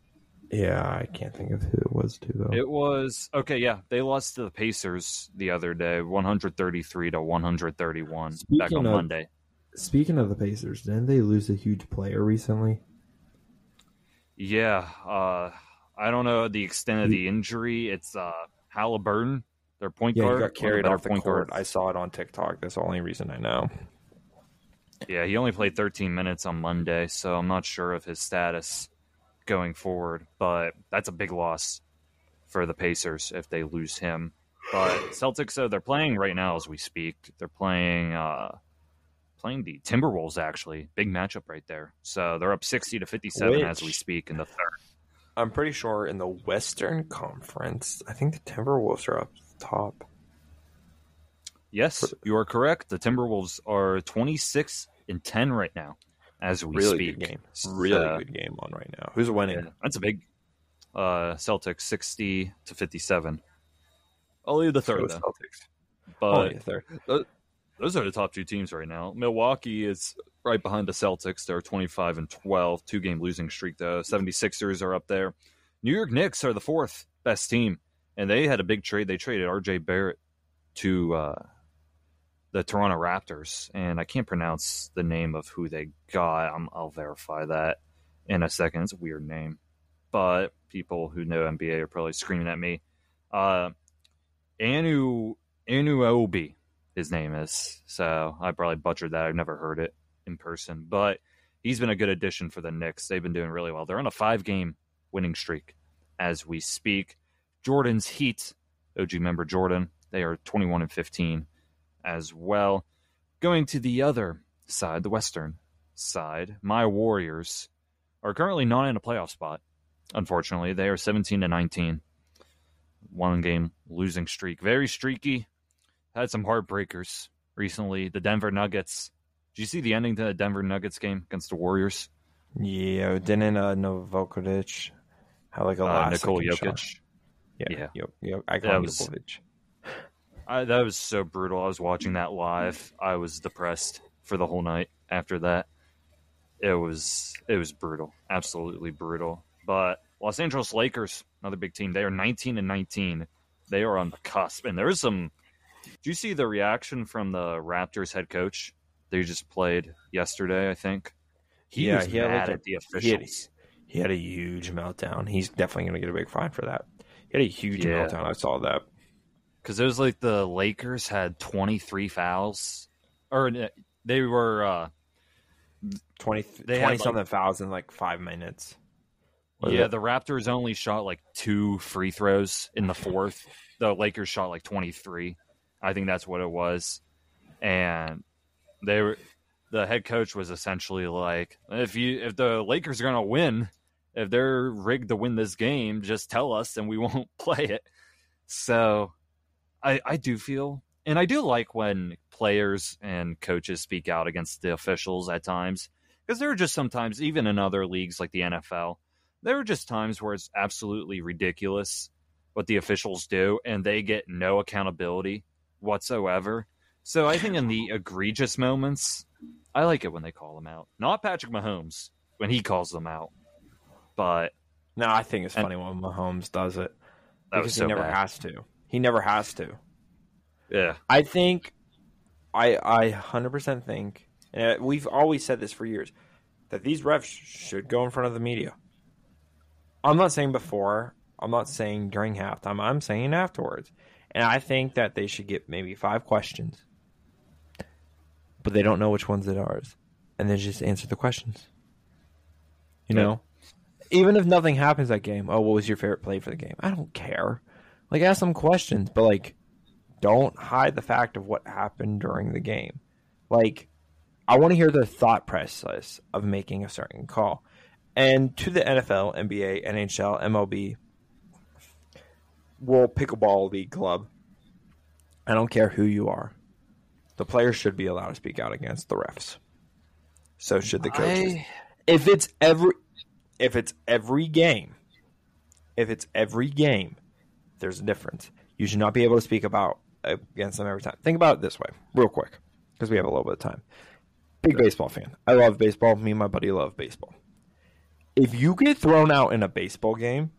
Yeah, I can't think of who it was too though. It was okay. Yeah, they lost to the Pacers the other day, 133 to 131 back Speaking on of- Monday. Speaking of the Pacers, didn't they lose a huge player recently? Yeah, uh, I don't know the extent of the injury. It's uh, Halliburton, their point Yeah, guard, he got carried off the point court. guards. I saw it on TikTok. That's the only reason I know. Yeah, he only played 13 minutes on Monday, so I'm not sure of his status going forward. But that's a big loss for the Pacers if they lose him. But Celtics, so they're playing right now as we speak. They're playing uh, playing the Timberwolves actually, big matchup right there. So they're up 60 to 57 as we speak in the third. I'm pretty sure in the Western Conference, I think the Timberwolves are up top. Yes, you are correct. The Timberwolves are 26 and 10 right now as we really speak. good game. Really Uh, good game on right now. Who's winning? Yeah, that's a big uh Celtics 60 to 57. Only the third. Celtics. But third. those are the top two teams right now. Milwaukee is right behind the Celtics. They're 25 and 12, two game losing streak though. 76ers are up there. New York Knicks are the fourth best team and they had a big trade. They traded RJ Barrett to uh the Toronto Raptors and I can't pronounce the name of who they got. I'm, I'll verify that in a second. It's a weird name. But people who know NBA are probably screaming at me. Uh Anu Anuobi his name is. So I probably butchered that. I've never heard it in person, but he's been a good addition for the Knicks. They've been doing really well. They're on a five game winning streak as we speak. Jordan's Heat, OG member Jordan, they are 21 and 15 as well. Going to the other side, the Western side, my Warriors are currently not in a playoff spot. Unfortunately, they are 17 to 19. One game losing streak. Very streaky had some heartbreakers recently. The Denver Nuggets. Did you see the ending to the Denver Nuggets game against the Warriors? Yeah, didn't uh, Novakovic have like a Uh, last second Jokic. shot? Yeah, Yeah. Yep, yep. I call him was-. I, that was so brutal. I was watching that live. I was depressed for the whole night after that. It was it was brutal, absolutely brutal. But Los Angeles Lakers, another big team, they are 19 and 19. They are on the cusp, and there's some. Do you see the reaction from the Raptors head coach? They just played yesterday, I think. He Yeah, was he had, mad like, a- at the he had- officials. He had a huge meltdown. He's definitely going to get a big fine for that. He had a huge Yeah. meltdown. I saw that. Because it was like the Lakers had 23 fouls, or uh, they were uh, 20, They 20 had, like- something fouls in like five minutes. Yeah. The Raptors only shot like two free throws in the fourth. The Lakers shot like 23. I think that's what it was, and they were. The head coach was essentially like, "If you if the Lakers are gonna win, if they're rigged to win this game, just tell us and we won't play it." So, I I do feel, and I do like when players and coaches speak out against the officials at times, because there are just sometimes, even in other leagues like the NFL, there are just times where it's absolutely ridiculous what the officials do, and they get no accountability whatsoever. So I think in the egregious moments, I like it when they call them out. Not Patrick Mahomes when he calls them out, but No, I think it's And- funny when Mahomes does it because so he never bad. has to. He never has to. Yeah, I think, I I hundred percent think, and uh, we've always said this for years, that these refs should go in front of the media. I'm not saying before. I'm not saying during halftime. I'm saying afterwards, and I think that they should get maybe five questions, but they don't know which ones it are, and then just answer the questions. You Yeah. know, even if nothing happens that game. Oh, what was your favorite play for the game? I don't care. Like ask them questions, but like don't hide the fact of what happened during the game. Like, I want to hear the thought process of making a certain call. And to the NFL, NBA, NHL, MLB, World Pickleball League Club, I don't care who you are. The players should be allowed to speak out against the refs. So should the coaches. I- If it's every if it's every game, if it's every game, there's a difference. You should not be able to speak about against them every time. Think about it this way, real quick, because we have a little bit of time. Big baseball fan. I love baseball. Me and my buddy love baseball. If you get thrown out in a baseball game,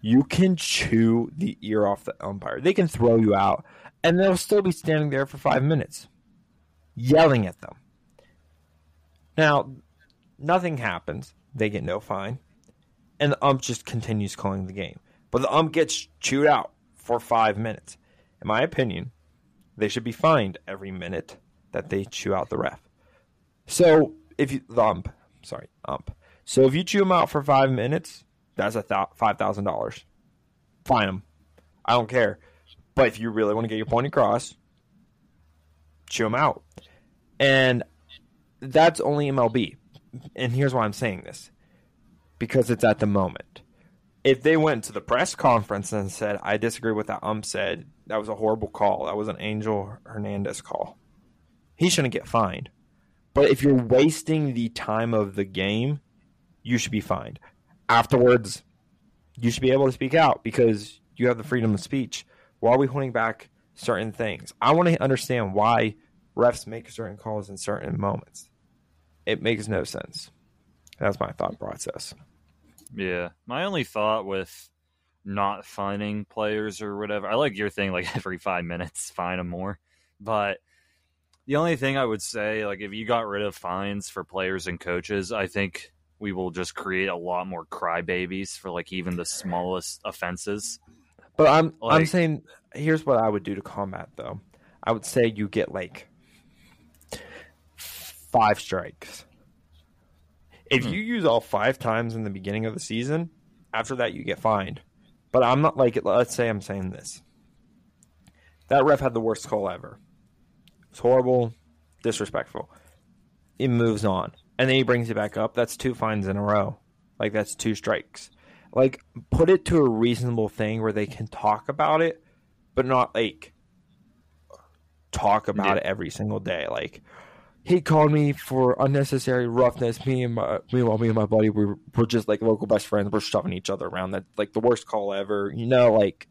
you can chew the ear off the umpire. They can throw you out, and they'll still be standing there for five minutes, yelling at them. Now, nothing happens. They get no fine, and the ump just continues calling the game. But the ump gets chewed out for five minutes. In my opinion, they should be fined every minute that they chew out the ref. So if you the ump, sorry, ump. So if you chew them out for five minutes, that's a five thousand dollars. Fine them. I don't care. But if you really want to get your point across, chew them out. And that's only MLB. And here's why I'm saying this because it's at the moment. If they went to the press conference and said, I disagree with that ump said, that was a horrible call, that was an Angel Hernandez call, he shouldn't get fined. But if you're wasting the time of the game, you should be fined. Afterwards, you should be able to speak out because you have the freedom of speech. Why are we holding back certain things? I want to understand why refs make certain calls in certain moments. It makes no sense. That's my thought process. Yeah. My only thought with not finding players or whatever, I like your thing, like every five minutes, fine them more. But the only thing I would say, like, if you got rid of fines for players and coaches, I think we will just create a lot more crybabies for like even the smallest offenses. But I'm I'm saying here's what I would do to combat though. I would say you get like five strikes. If Hmm. you use all five times in the beginning of the season, after that you get fined. But I'm not like let's say I'm saying this. That ref had the worst call ever. It's horrible, disrespectful. It moves on. And then he brings it back up. That's two fines in a row. Like that's two strikes. Like put it to a reasonable thing where they can talk about it, but not like talk about Yeah. it every single day. Like he called me for unnecessary roughness. Me and my meanwhile, me and my buddy we were, we're just like local best friends. We're shoving each other around. That like the worst call ever. You know, like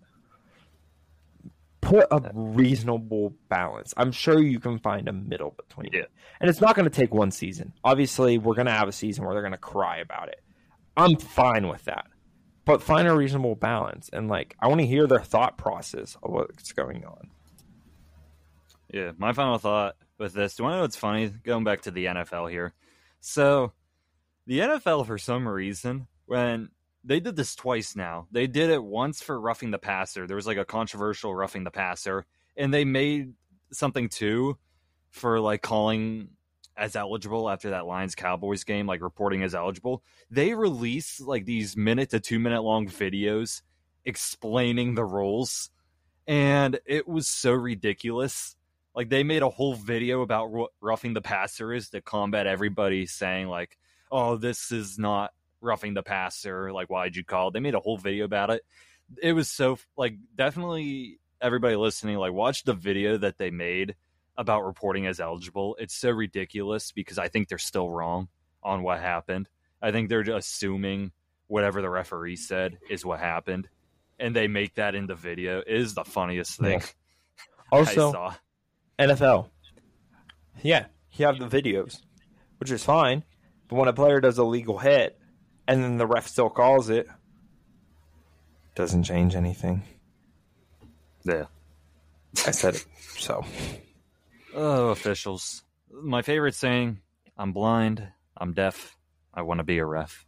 put a reasonable balance. I'm sure you can find a middle between Yeah. it. And it's not going to take one season. Obviously, we're going to have a season where they're going to cry about it. I'm fine with that. But find a reasonable balance. And, like, I want to hear their thought process of what's going on. Yeah, my final thought with this. Do you want to know what's funny? Going back to the NFL here. So, the NFL, for some reason, when they did this twice now, they did it once for roughing the passer. There was like a controversial roughing the passer, and they made something too for like calling as eligible after that Lions Cowboys game, like reporting as eligible. They released like these minute to two minute long videos explaining the rules, and it was so ridiculous. Like they made a whole video about what roughing the passer is to combat everybody saying like, "Oh, this is not roughing the passer." Like, why'd you call? it? They made a whole video about it. It was so like definitely everybody listening like watch the video that they made about reporting as eligible. It's so ridiculous because I think they're still wrong on what happened. I think they're just assuming whatever the referee said is what happened, and they make that in the video. It is the funniest thing I Also, saw. NFL. Yeah, you have the videos, which is fine. But when a player does a legal hit and then the ref still calls it, doesn't change anything. Yeah. I said it. So, Oh, officials. My favorite saying I'm blind, I'm deaf, I want to be a ref.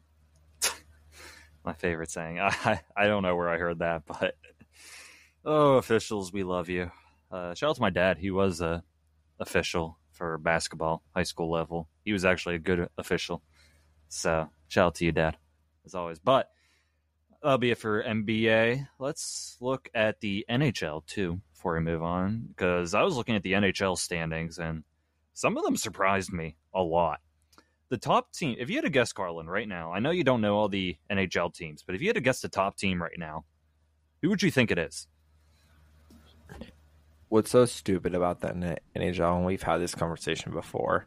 My favorite saying. I, I don't know where I heard that, but oh, officials, we love you. Uh, shout out to my dad. He was a official for basketball, high school level. He was actually a good official. So, shout out to you, dad, as always. But that'll be it for NBA. Let's look at the NHL too before we move on because I was looking at the NHL standings and some of them surprised me a lot. The top team, if you had to guess, Carlin, right now, I know you don't know all the NHL teams, but if you had to guess the top team right now, who would you think it is? What's so stupid about that NHL, and we've had this conversation before,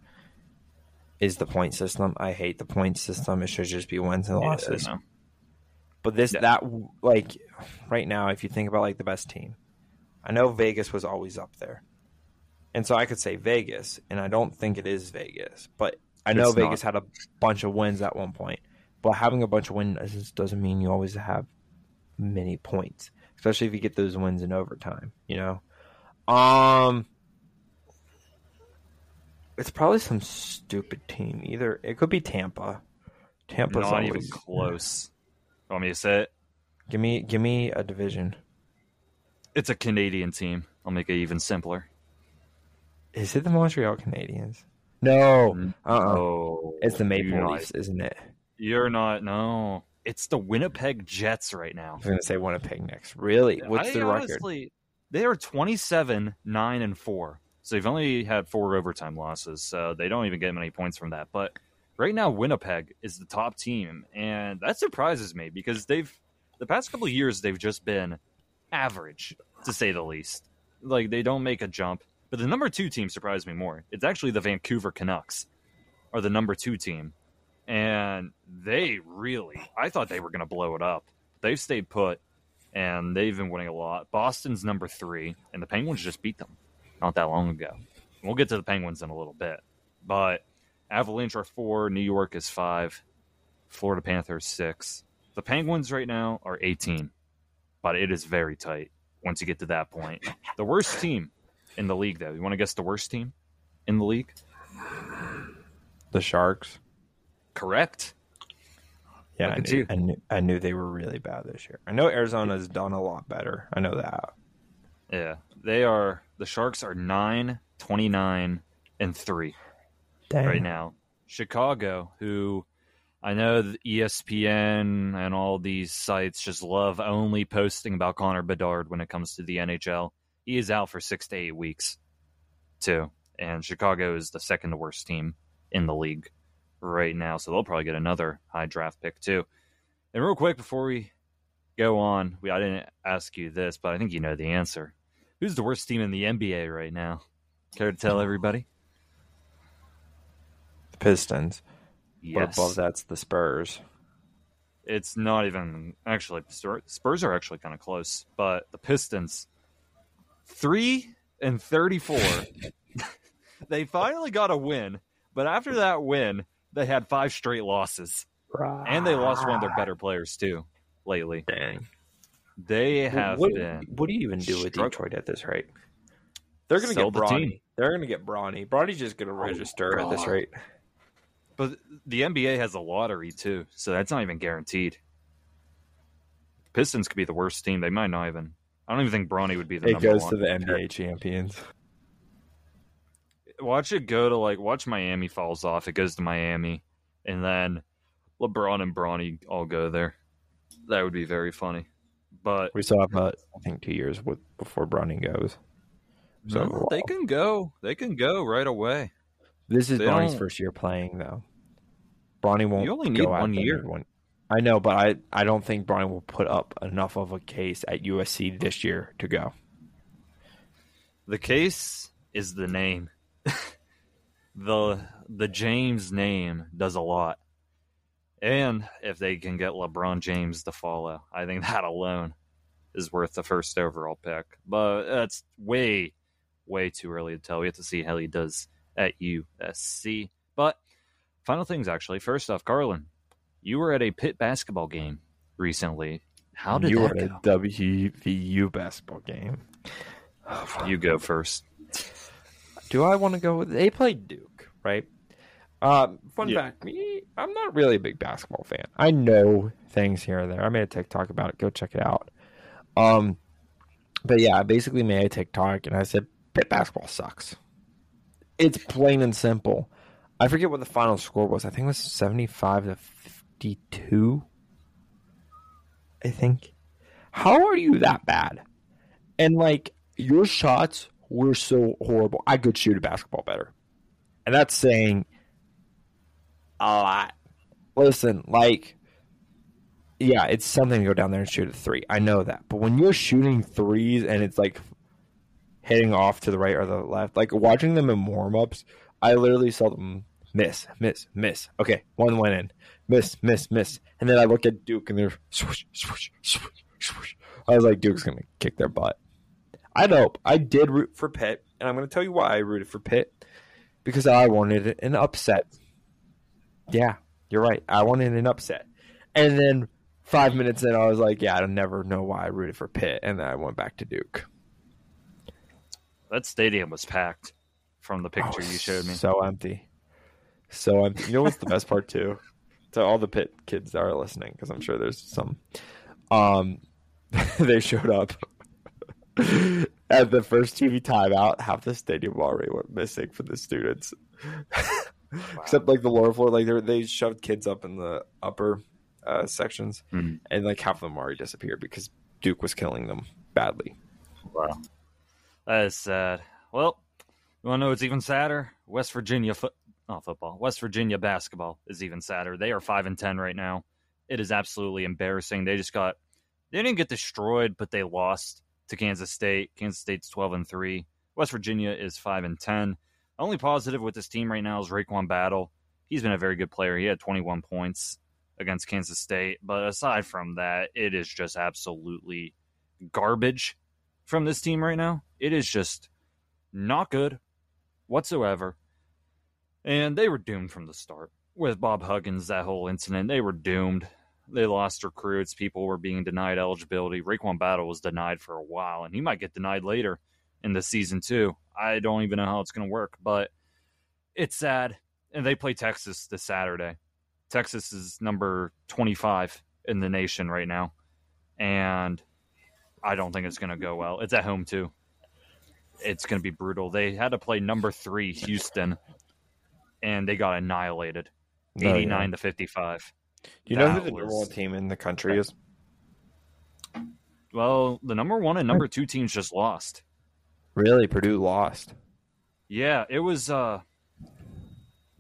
is the point system. I hate the point system. It should just be wins and losses. Yeah, But this Yeah. that like right now, if you think about like the best team, I know Vegas was always up there, and so I could say Vegas, and I don't think it is Vegas, but I know It's not. Vegas had a bunch of wins at one point. But having a bunch of wins doesn't mean you always have many points, especially if you get those wins in overtime. You know, um, it's probably some stupid team. Either it could be Tampa. Tampa's Not even always close. Want me to say it? Give me give me a division. It's a Canadian team. I'll make it even simpler. Is it the Montreal Canadiens? No. Uh uh Oh, It's the you're Maple not- Leafs, isn't it? You're not. No, it's the Winnipeg Jets right now. I was gonna say Winnipeg next. Really? What's I the record? honestly, They are 27, 9, and 4. So they've only had four overtime losses. So they don't even get many points from that. But right now, Winnipeg is the top team. And that surprises me because they've, the past couple years, they've just been average, to say the least. Like they don't make a jump. But the number two team surprised me more. It's actually the Vancouver Canucks are the number two team. And they really, I thought they were going to blow it up. They've stayed put and they've been winning a lot. Boston's number three, and the Penguins just beat them not that long ago. We'll get to the Penguins in a little bit, but Avalanche are four, New York is five, Florida Panthers six. The Penguins right now are 18, but it is very tight once you get to that point. The worst team in the league, though. You want to guess the worst team in the league? The Sharks. Correct. Yeah, I knew. I knew I knew they were really bad this year. I know Arizona's done a lot better. I know that. Yeah, they are. The Sharks are 9, 29, and three. Dang. right now. Chicago, who I know the ESPN and all these sites just love only posting about Connor Bedard when it comes to the NHL. He is out for six to eight weeks, too. And Chicago is the second worst team in the league right now. So they'll probably get another high draft pick, too. And real quick before we go on, we I didn't ask you this, but I think you know the answer. Who's the worst team in the NBA right now? Care to tell everybody? The Pistons. But Yes. above that's the Spurs. it's not even actually Spur- Spurs are actually kind of close, but the Pistons three and thirty four. they finally got a win, but after that win, they had five straight losses, and they lost one of their better players too lately. Dang. They have what, been. what do you even do with Detroit at this rate? They're going to get the Bronny. team. They're going to get Bronny. Bronny's just going to oh, register at this rate. But the NBA has a lottery too, so that's not even guaranteed. Pistons could be the worst team. They might not even. I don't even think Bronny would be the It number goes one. to the NBA champions. Watch it go to like watch Miami falls off. It goes to Miami, and then LeBron and Bronny all go there. That would be very funny. But We still have, uh, I think, two years with, before Bronny goes. So no, they can go. They can go right away. This is They Bronny's don't- first year playing, though. Bronny won't. You only need go one year. One. I know, but I I don't think Bronny will put up enough of a case at USC this year to go. The case is the name. the the James name does a lot. And if they can get LeBron James to follow, I think that alone is worth the first overall pick. But that's way, way too early to tell. We have to see how he does at USC. But final things, actually. First off, Carlin, you were at a Pitt basketball game recently. How did you were at a WVU basketball game? Oh, you go first. Do I want to go with? They played Duke, right? Um, fun Yeah. fact: me, I'm not really a big basketball fan. I know things here and there. I made a TikTok about it. Go check it out. Um, but yeah, I basically made a TikTok and I said, "Pitt basketball sucks." It's plain and simple. I forget what the final score was. I think it was 75 to 52. I think. How are you that bad? And like your shots were so horrible. I could shoot a basketball better, and that's saying a lot. Listen, like, yeah, it's something to go down there and shoot a three. I know that, but when you're shooting threes and it's like hitting off to the right or the left, like watching them in warm ups, I literally saw them miss, miss, miss. Okay, one went in, miss, miss, miss, and then I look at Duke and they're swoosh, swoosh, swoosh, swoosh. I was like, Duke's gonna kick their butt. I hope I did root for Pitt, and I'm gonna tell you why I rooted for Pitt because I wanted an upset. Yeah, you're right. I wanted an upset, and then five minutes in, I was like, yeah, I don't never know why I rooted for Pitt, and then I went back to Duke. That stadium was packed from the picture Oh, you showed me. So empty. So empty. You know what's the best part too? To all the Pitt kids that are listening, because I'm sure there's some. Um, they showed up at the first TV timeout. Half the stadium already went missing for the students, except like the lower floor. Like they they shoved kids up in the upper uh, sections, Mhm. and like half of them already disappeared because Duke was killing them badly. Wow. That is sad. Well, you want to know what's even sadder? West Virginia foot, oh, football. West Virginia basketball is even sadder. They are five and ten right now. It is absolutely embarrassing. They just got, they didn't get destroyed, but they lost to Kansas State. Kansas State's twelve and three. West Virginia is five and ten. Only positive with this team right now is RaeQuan Battle. He's been a very good player. He had twenty one points against Kansas State, but aside from that, it is just absolutely garbage from this team right now. It is just not good whatsoever. And they were doomed from the start. With Bob Huggins, that whole incident, they were doomed. They lost recruits. People were being denied eligibility. RaeQuan Battle was denied for a while, and he might get denied later in the season, too. I don't even know how it's going to work, but it's sad. And they play Texas this Saturday. Texas is number 25 in the nation right now. And I don't think it's going to go well. It's at home too. It's going to be brutal. They had to play number three Houston, and they got annihilated, Oh, yeah. eighty nine to fifty five. Do you know who the number was- one team in the country is? Well, the number one and number two teams just lost. Really, Purdue lost. Yeah, it was. uh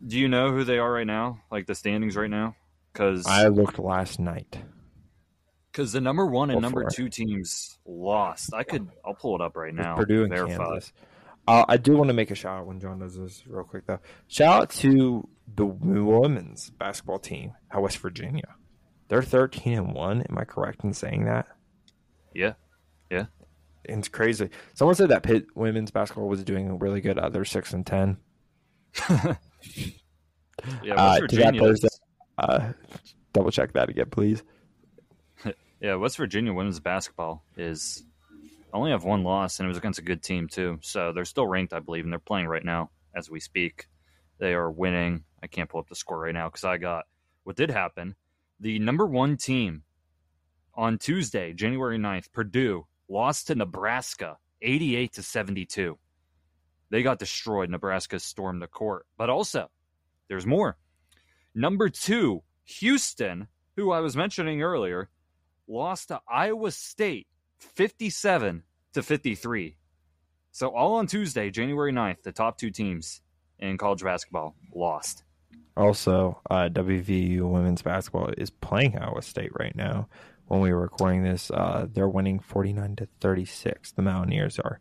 Do you know who they are right now? Like the standings right now? Because I looked last night. because the number one and number two teams lost. I could. I'll pull it up right now. Purdue and verify. Kansas. Uh, I do want to make a shout out when John does this real quick though. Shout out to the women's basketball team at West Virginia. They're thirteen and one. Am I correct in saying that? Yeah, yeah. And it's crazy. Someone said that Pitt women's basketball was doing really good. Uh, they're six and ten. Yeah, West Uh, Virginia. uh, double check that again, please. Yeah, West Virginia women's basketball is only have one loss, and it was against a good team too. So they're still ranked, I believe, and they're playing right now as we speak. They are winning. I can't pull up the score right now because I got what did happen. The number one team on Tuesday, January 9th, Purdue lost to Nebraska 88 to 72. They got destroyed. Nebraska stormed the court. But also, there's more. Number two, Houston, who I was mentioning earlier, lost to Iowa State 57 to 53. So all on Tuesday, January 9th, the top two teams in college basketball lost. Also, uh, WVU women's basketball is playing Iowa State right now. When we were recording this, uh, they're winning forty nine to thirty six. The Mountaineers are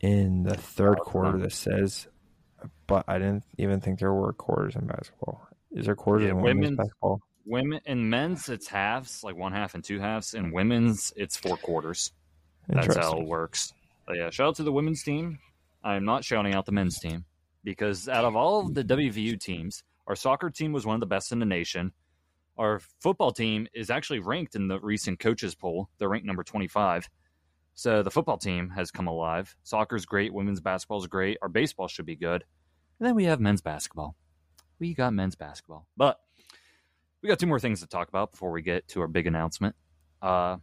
in the third quarter. This says, but I didn't even think there were quarters in basketball. Is there quarters Yeah, in women's women's- basketball? Women in men's it's halves, like one half and two halves. In women's it's four quarters. That's how it works. But yeah, shout out to the women's team. I am not shouting out the men's team because out of all of the WVU teams, our soccer team was one of the best in the nation. Our football team is actually ranked in the recent coaches poll. They're ranked number 25. So the football team has come alive. Soccer's great. Women's basketball is great. Our baseball should be good. And then we have men's basketball. We got men's basketball. But we got two more things to talk about before we get to our big announcement. Uh,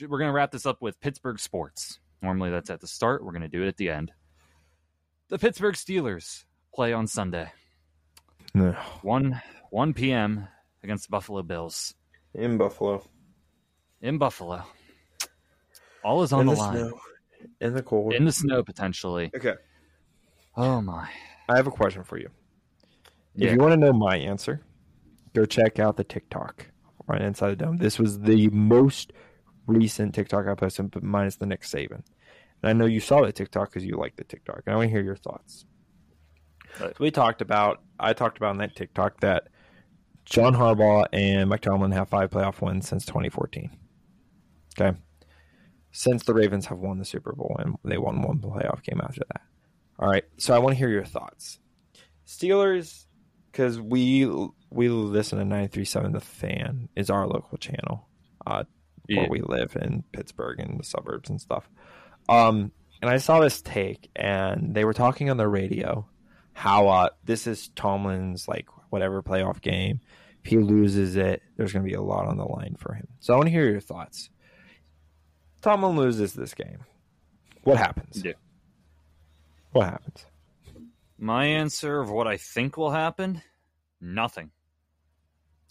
we're going to wrap this up with Pittsburgh sports. Normally that's at the start. We're going to do it at the end. The Pittsburgh Steelers play on Sunday, No. 1 1 p.m. against the Buffalo Bills In Buffalo. in Buffalo. All is on the line. in the cold. in the snow potentially. okay. Oh my! I have a question for you. If Yeah. you want to know my answer, go check out the TikTok right inside the dome. This was the most recent TikTok I posted, but minus the Nick Saban. And I know you saw the TikTok because you like the TikTok. And I want to hear your thoughts. Right. So we talked about, I talked about in that TikTok that John Harbaugh and Mike Tomlin have five playoff wins since 2014. Okay. Since the Ravens have won the Super Bowl and they won one playoff game after that. All right. So I want to hear your thoughts. Steelers, because we we listen to 93.7 The Fan is our local channel uh, Yeah. where we live in Pittsburgh and the suburbs and stuff. Um, and I saw this take, and they were talking on the radio how uh, this is Tomlin's like whatever playoff game. If he loses it, there's going to be a lot on the line for him. So I want to hear your thoughts. Tomlin loses this game. What happens? Yeah. What happens? My answer of what I think will happen: nothing.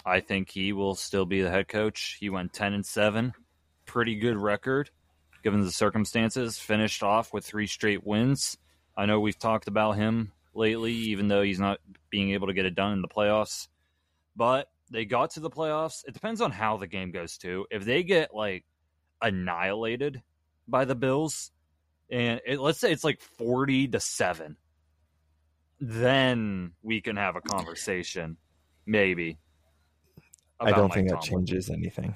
I think he will still be the head coach. He went ten and seven, pretty good record given the circumstances. Finished off with three straight wins. I know we've talked about him lately, even though he's not being able to get it done in the playoffs. But they got to the playoffs. It depends on how the game goes too. If they get like annihilated by the Bills, and it, let's say it's like forty to seven, then we can have a conversation, maybe. I don't think that Tomlin. changes anything.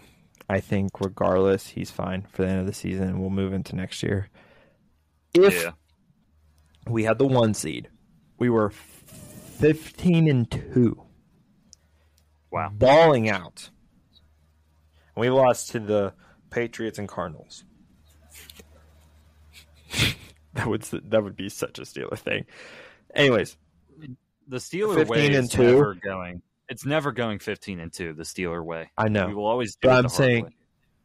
I think regardless, he's fine for the end of the season, and we'll move into next year. If Yeah, we had the one seed, we were fifteen and two, wow. balling out. And we lost to the Patriots and Cardinals. that would that would be such a Steeler thing. Anyways, The Steeler 15 way and is two. never going. It's never going fifteen and two. The Steeler way. I know. We will always do I'm saying- way.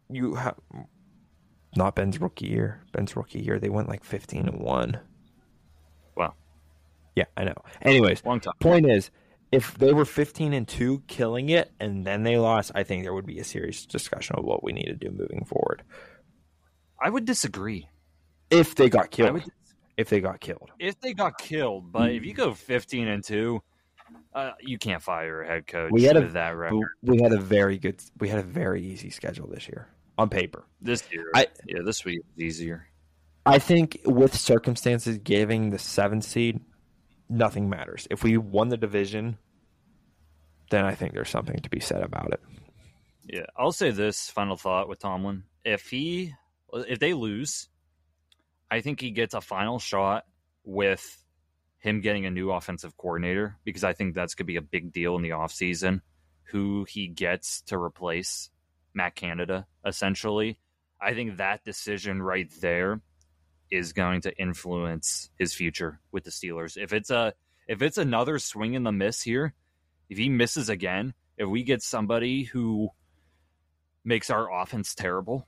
you have not Ben's rookie year. Ben's rookie year, they went like fifteen and one. Wow. Yeah, I know. Anyways, long time. point is, if they were fifteen and two, killing it, and then they lost, I think there would be a serious discussion of what we need to do moving forward. I would disagree. If they got killed, would if they got killed, if they got killed, but if you go fifteen and two, uh, you can't fire a head coach We had a- with that record we had a very good, we had a very easy schedule this year on paper. this year. I- yeah, this week is easier. I think with circumstances giving the seventh seed, nothing matters. If we won the division, then I think there's something to be said about it. Yeah, I'll say this final thought with Tomlin: if he, if they lose, I think he gets a final shot with him getting a new offensive coordinator because I think that's going to be a big deal in the offseason. Who he gets to replace Matt Canada, essentially. I think that decision right there is going to influence his future with the Steelers. If it's a if it's another swing and the miss here, if he misses again, if we get somebody who makes our offense terrible,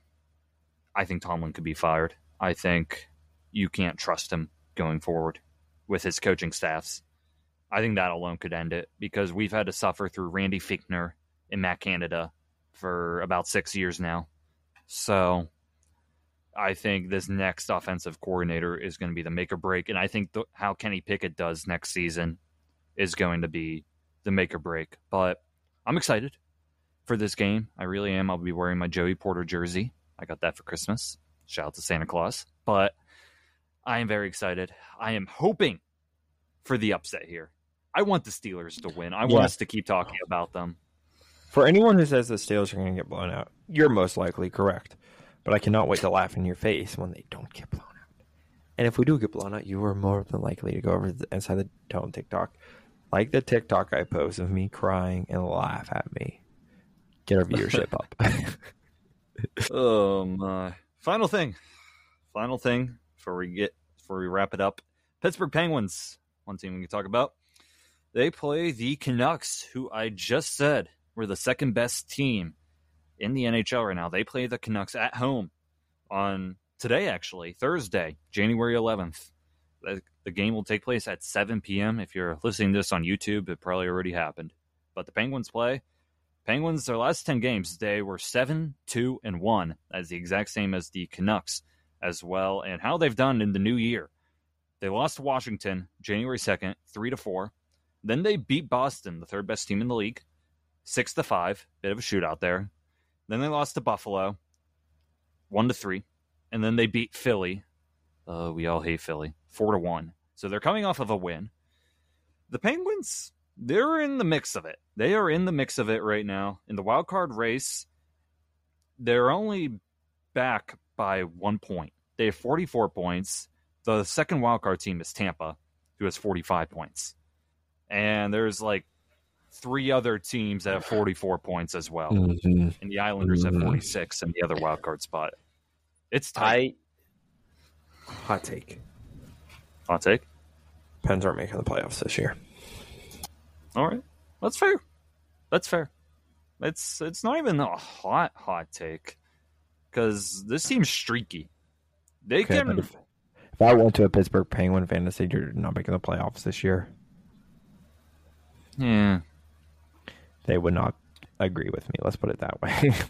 I think Tomlin could be fired. I think you can't trust him going forward with his coaching staffs. I think that alone could end it because we've had to suffer through Randy Fichtner and Matt Canada for about six years now. So I think this next offensive coordinator is going to be the make or break. And I think the, how Kenny Pickett does next season is going to be the make or break. But I'm excited for this game. I really am. I'll be wearing my Joey Porter jersey. I got that for Christmas. Shout out to Santa Claus. But I am very excited. I am hoping for the upset here. I want the Steelers to win. I Yeah. want us to keep talking about them. For anyone who says the Steelers are going to get blown out, you're most likely correct. But I cannot wait to laugh in your face when they don't get blown out. And if we do get blown out, you are more than likely to go over the, inside the dome TikTok, like the TikTok I post of me crying and laugh at me. Get our viewership up. Oh my! Final thing, final thing before we get before we wrap it up. Pittsburgh Penguins, one team we can talk about. They play the Canucks, who I just said were the second best team in the NHL right now. They play the Canucks at home on today, actually Thursday, January 11th. The, game will take place at 7 p.m. If you're listening to this on YouTube, it probably already happened. But the Penguins play. Penguins, their last 10 games, they were 7, 2, and 1. That is the exact same as the Canucks. As well and how they've done in the new year. They lost to Washington January 2nd, 3 to 4. Then they beat Boston, the third best team in the league, 6 to 5, bit of a shootout there. Then they lost to Buffalo, 1 to 3. And then they beat Philly. Uh, we all hate Philly, 4 to 1. So they're coming off of a win. The Penguins, they're in the mix of it. They are in the mix of it right now. In the wild card race, they're only back by one point. They have 44 points. The second wildcard team is Tampa, who has 45 points. And there's like three other teams that have 44 points as well. Mm-hmm. And the Islanders have Mhm. 46 in the other wildcard spot. It's tight. I hot take. Hot take. Pens aren't making the playoffs this year. All right. That's fair. That's fair. It's it's not even a hot hot take because this team's streaky. They Okay, can if, if I went to a Pittsburgh Penguin fantasy, you're not making the playoffs this year, yeah. they would not agree with me. Let's put it that way.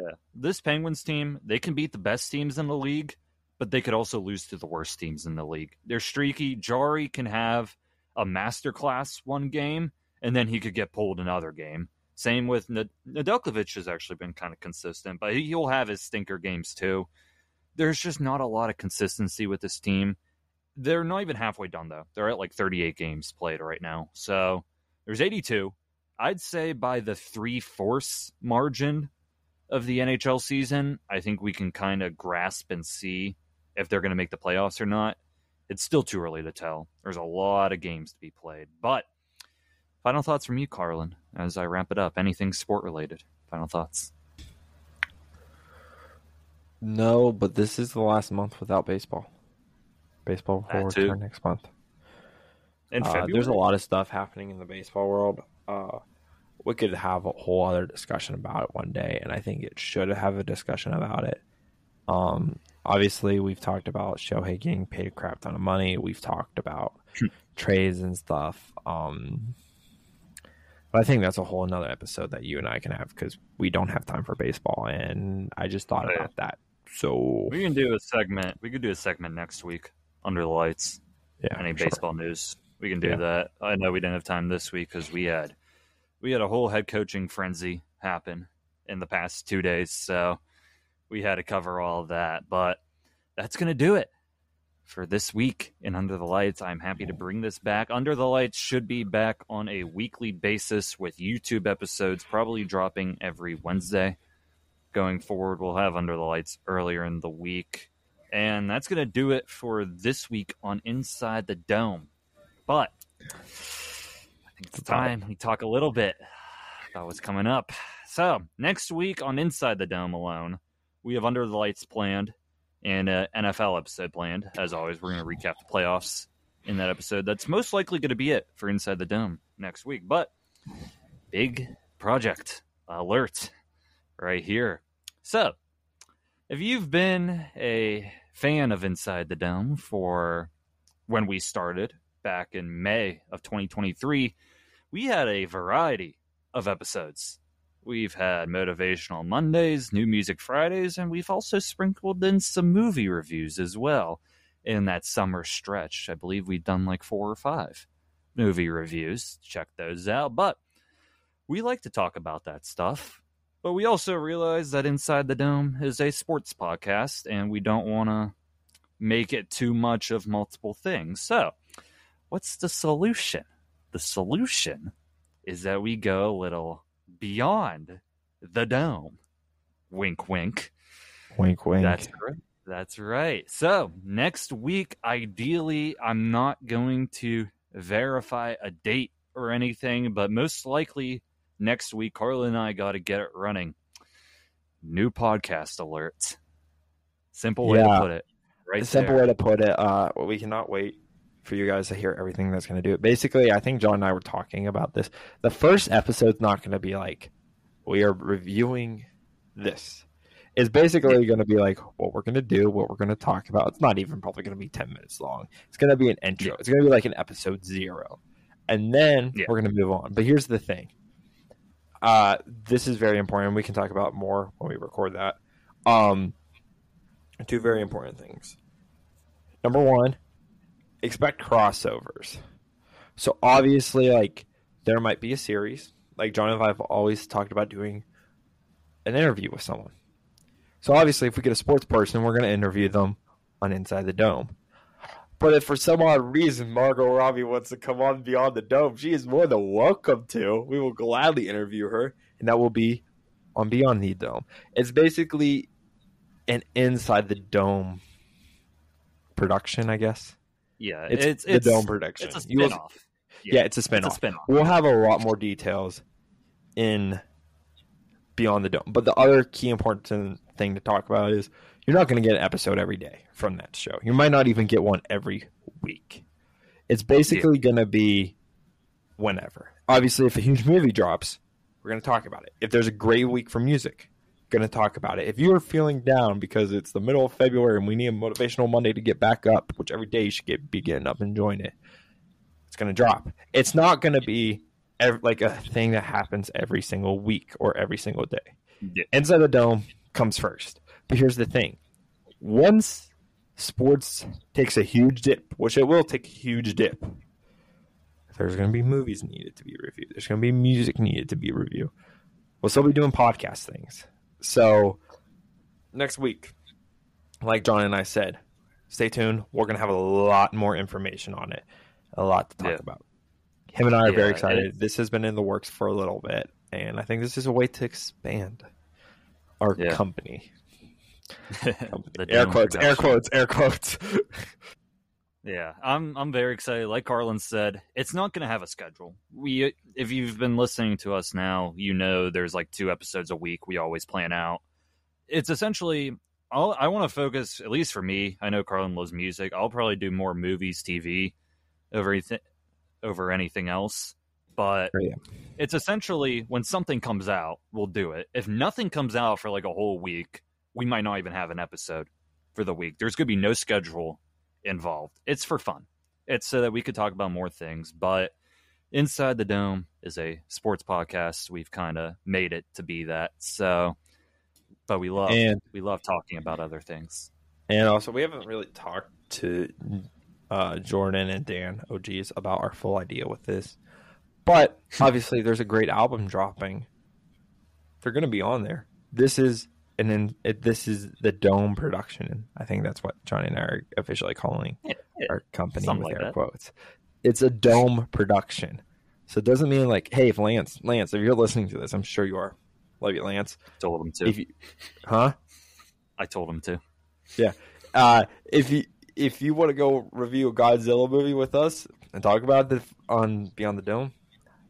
Yeah. This Penguins team, they can beat the best teams in the league, but they could also lose to the worst teams in the league. They're streaky. Jarry can have a masterclass one game, and then he could get pulled another game. Same with Nad- Nedeljkovic has actually been kind of consistent, but he'll have his stinker games too. There's just not a lot of consistency with this team. They're not even halfway done though. They're at like 38 games played right now. So there's 82. I'd say by the three fourths margin of the NHL season, I think we can kind of grasp and see if they're going to make the playoffs or not. It's still too early to tell. There's a lot of games to be played. But final thoughts from you, Carlin, as I wrap it up. Anything sport related? Final thoughts. no, but this is the last month without baseball. Baseball That will too. return next month. In Uh, February, there's a lot of stuff happening in the baseball world. Uh, we could have a whole other discussion about it one day, and I think it should have a discussion about it. Um, obviously, we've talked about Shohei getting paid a crap ton of money. We've talked about trades and stuff. Um, but I think that's a whole another episode that you and I can have because we don't have time for baseball, and I just thought oh, Right. about that. So we can do a segment. We could do a segment next week under the lights. yeah, Any sure. baseball news? We can do Yeah. that. I know we didn't have time this week because we had we had a whole head coaching frenzy happen in the past two days, so we had to cover all of that. But that's gonna do it for this week in Under the Lights. I'm happy to bring this back. Under the Lights should be back on a weekly basis with YouTube episodes, probably dropping every Wednesday. Going forward, we'll have Under the Lights earlier in the week. And that's going to do it for this week on Inside the Dome. But I think it's time we talk a little bit about what's coming up. So, next week on Inside the Dome alone, we have Under the Lights planned and uh, an NFL episode planned. As always, we're going to recap the playoffs in that episode. That's most likely going to be it for Inside the Dome next week. But big project alert right here. So, if you've been a fan of Inside the Dome for when we started back in May of 2023, we had a variety of episodes. We've had Motivational Mondays, New Music Fridays, and we've also sprinkled in some movie reviews as well in that summer stretch. I believe we've done like four or five movie reviews. Check those out. But we like to talk about that stuff. But we also realize that Inside the Dome is a sports podcast and we don't want to make it too much of multiple things. So, what's the solution? The solution is that we go a little beyond the dome. Wink, wink. Wink, wink. That's right. That's right. So next week, ideally, I'm not going to verify a date or anything, but most likely next week, Carlin and I got to get it running. New podcast alert. Simple way Yeah. to put it. Right simple there. way to put it. Uh, we cannot wait for you guys to hear everything that's going to do it. Basically, I think John and I were talking about this. The first episode's not going to be like we are reviewing this. It's basically going to be like what we're going to do, what we're going to talk about. It's not even probably going to be ten minutes long. It's going to be an intro. It's going to be like an episode zero, and then Yeah. we're going to move on. But here's the thing. Uh, this is very important. We can talk about more when we record that. Um, two very important things. Number one, expect crossovers. So obviously, like there might be a series. Like John and I have always talked about doing an interview with someone. So obviously, if we get a sports person, we're going to interview them on Inside the Dome. But if for some odd reason Margot Robbie wants to come on Beyond the Dome, she is more than welcome to. We will gladly interview her, and that will be on Beyond the Dome. It's basically an Inside the Dome production, I guess. Yeah, It's, it's the it's, Dome production. it's a You will- spinoff. yeah, it's a spin off. spin-off. We'll have a lot more details in Beyond the Dome. But the other key important thing to talk about is you're not going to get an episode every day from that show. You might not even get one every week. It's basically going to be whenever. Obviously, if a huge movie drops, we're going to talk about it. If there's a great week for music, going to talk about it. If you are feeling down because it's the middle of February and we need a motivational Monday to get back up, which every day you should get, be getting up and enjoying it, it's going to drop. It's not going to be like a thing that happens every single week or every single day. Yeah. Inside the Dome comes first. But here's the thing once sports takes a huge dip, which it will take a huge dip, there's going to be movies needed to be reviewed. There's going to be music needed to be reviewed. We'll still be doing podcast things. So next week, like John and I said, stay tuned. We're going to have a lot more information on it, a lot to talk Yeah. about. Him and I are Yeah, very excited. it- This has been in the works for a little bit, and I think this is a way to expand our Yeah. company. The air Dome quotes, air quotes, air quotes. Yeah, I'm I'm very excited. Like Carlin said, it's not going to have a schedule. We if you've been listening to us now, you know there's like two episodes a week. We always plan out. It's essentially I'll, I want to focus at least for me. I know Carlin loves music. I'll probably do more movies, TV over anything over anything else. But oh, Yeah. it's essentially when something comes out, we'll do it. If nothing comes out for like a whole week, we might not even have an episode for the week. There's going to be no schedule involved. It's for fun. It's so that we could talk about more things. But Inside the Dome is a sports podcast. We've kind of made it to be that. So, but we love And we love talking about other things. And also, we haven't really talked to uh, Jordan and Dan OGs about our full idea with this. But obviously, there's a great album dropping. They're going to be on there. This is and then it, this is the Dome production. I think that's what Johnny and I are officially calling Yeah, yeah. our company Something with like air that. quotes. It's a Dome production, so it doesn't mean like, hey, if Lance, Lance, if you're listening to this, I'm sure you are. Love you, Lance. Told him to. If you, huh? I told him to. Yeah. Uh, if you if you want to go review a Godzilla movie with us and talk about it on Beyond the Dome,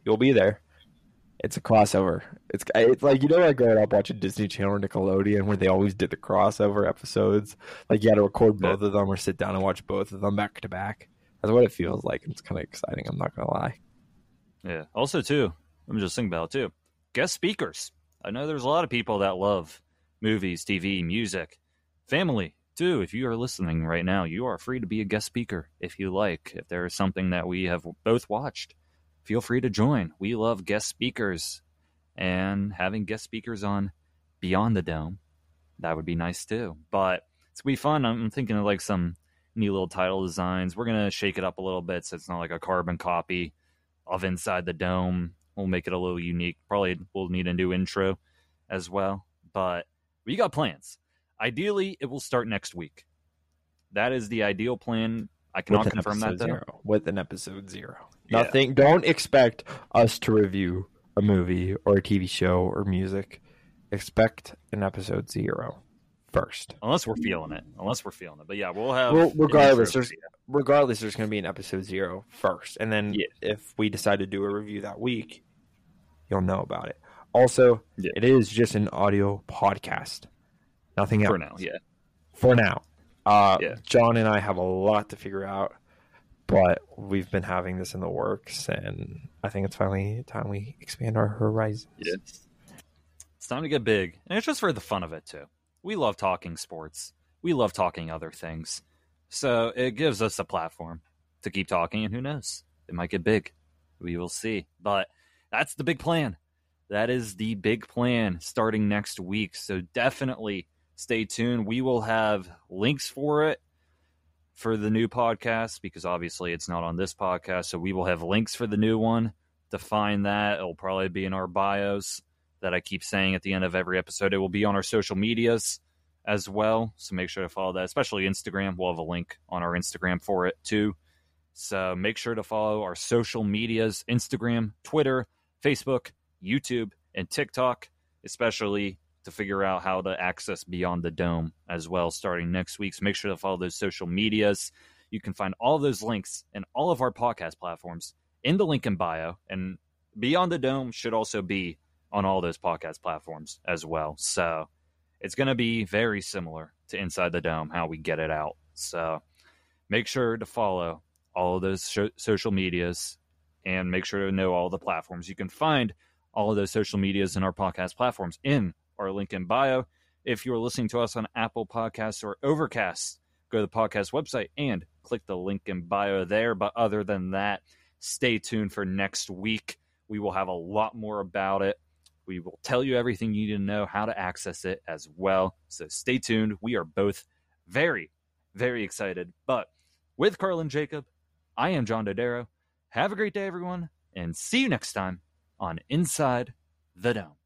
you'll be there. It's a crossover. It's it's like you know like growing up watching Disney Channel or Nickelodeon where they always did the crossover episodes. Like you had to record both of them or sit down and watch both of them back to back. That's what it feels like. It's kind of exciting. I'm not gonna lie. Yeah. Also, too, I'm just thinking about it, too. Guest speakers. I know there's a lot of people that love movies, TV, music, family too. If you are listening right now, you are free to be a guest speaker if you like. If there is something that we have both watched, feel free to join. We love guest speakers and having guest speakers on Beyond the Dome. That would be nice too. But it's gonna be fun. I'm thinking of like some neat little title designs. We're gonna shake it up a little bit so it's not like a carbon copy of Inside the Dome. We'll make it a little unique. Probably we'll need a new intro as well. But we got plans. Ideally, it will start next week. That is the ideal plan. I cannot confirm that though. zero. With an episode zero. Yeah. Nothing. Don't expect us to review a movie or a TV show or music. Expect an episode zero first. Unless we're feeling it. Unless we're feeling it. But yeah, we'll have. Well, regardless, there's regardless, there's going to be an episode zero first, and then Yeah. if we decide to do a review that week, you'll know about it. Also, Yeah. it is just an audio podcast, nothing else for now. Yeah. For now, uh, Yeah. John and I have a lot to figure out, but we've been having this in the works, and I think it's finally time we expand our horizons. Yeah. It's time to get big. And it's just for the fun of it, too. We love talking sports, we love talking other things. So it gives us a platform to keep talking, and who knows? It might get big. We will see. But that's the big plan. That is the big plan starting next week. So definitely stay tuned. We will have links for it for the new podcast because obviously it's not on this podcast. So we will have links for the new one to find that. It'll probably be in our bios that I keep saying at the end of every episode. It will be on our social medias as well. So make sure to follow that, especially Instagram. We'll have a link on our Instagram for it too. So make sure to follow our social medias Instagram, Twitter, Facebook, YouTube, and TikTok, especially to figure out how to access Beyond the Dome as well starting next week. So make sure to follow those social medias. You can find all those links in all of our podcast platforms in the link in bio. And Beyond the Dome should also be on all those podcast platforms as well. So it's going to be very similar to Inside the Dome, how we get it out. So make sure to follow all of those sh- social medias and make sure to know all the platforms. You can find all of those social medias and our podcast platforms in our link in bio. If you're listening to us on Apple Podcasts or Overcast, go to the podcast website and click the link in bio there. But other than that, stay tuned for next week. We will have a lot more about it. We will tell you everything you need to know how to access it as well. So stay tuned. We are both very, very excited. But with Carlin Jacob, I am John Dodaro. Have a great day, everyone, and see you next time on Inside the Dome.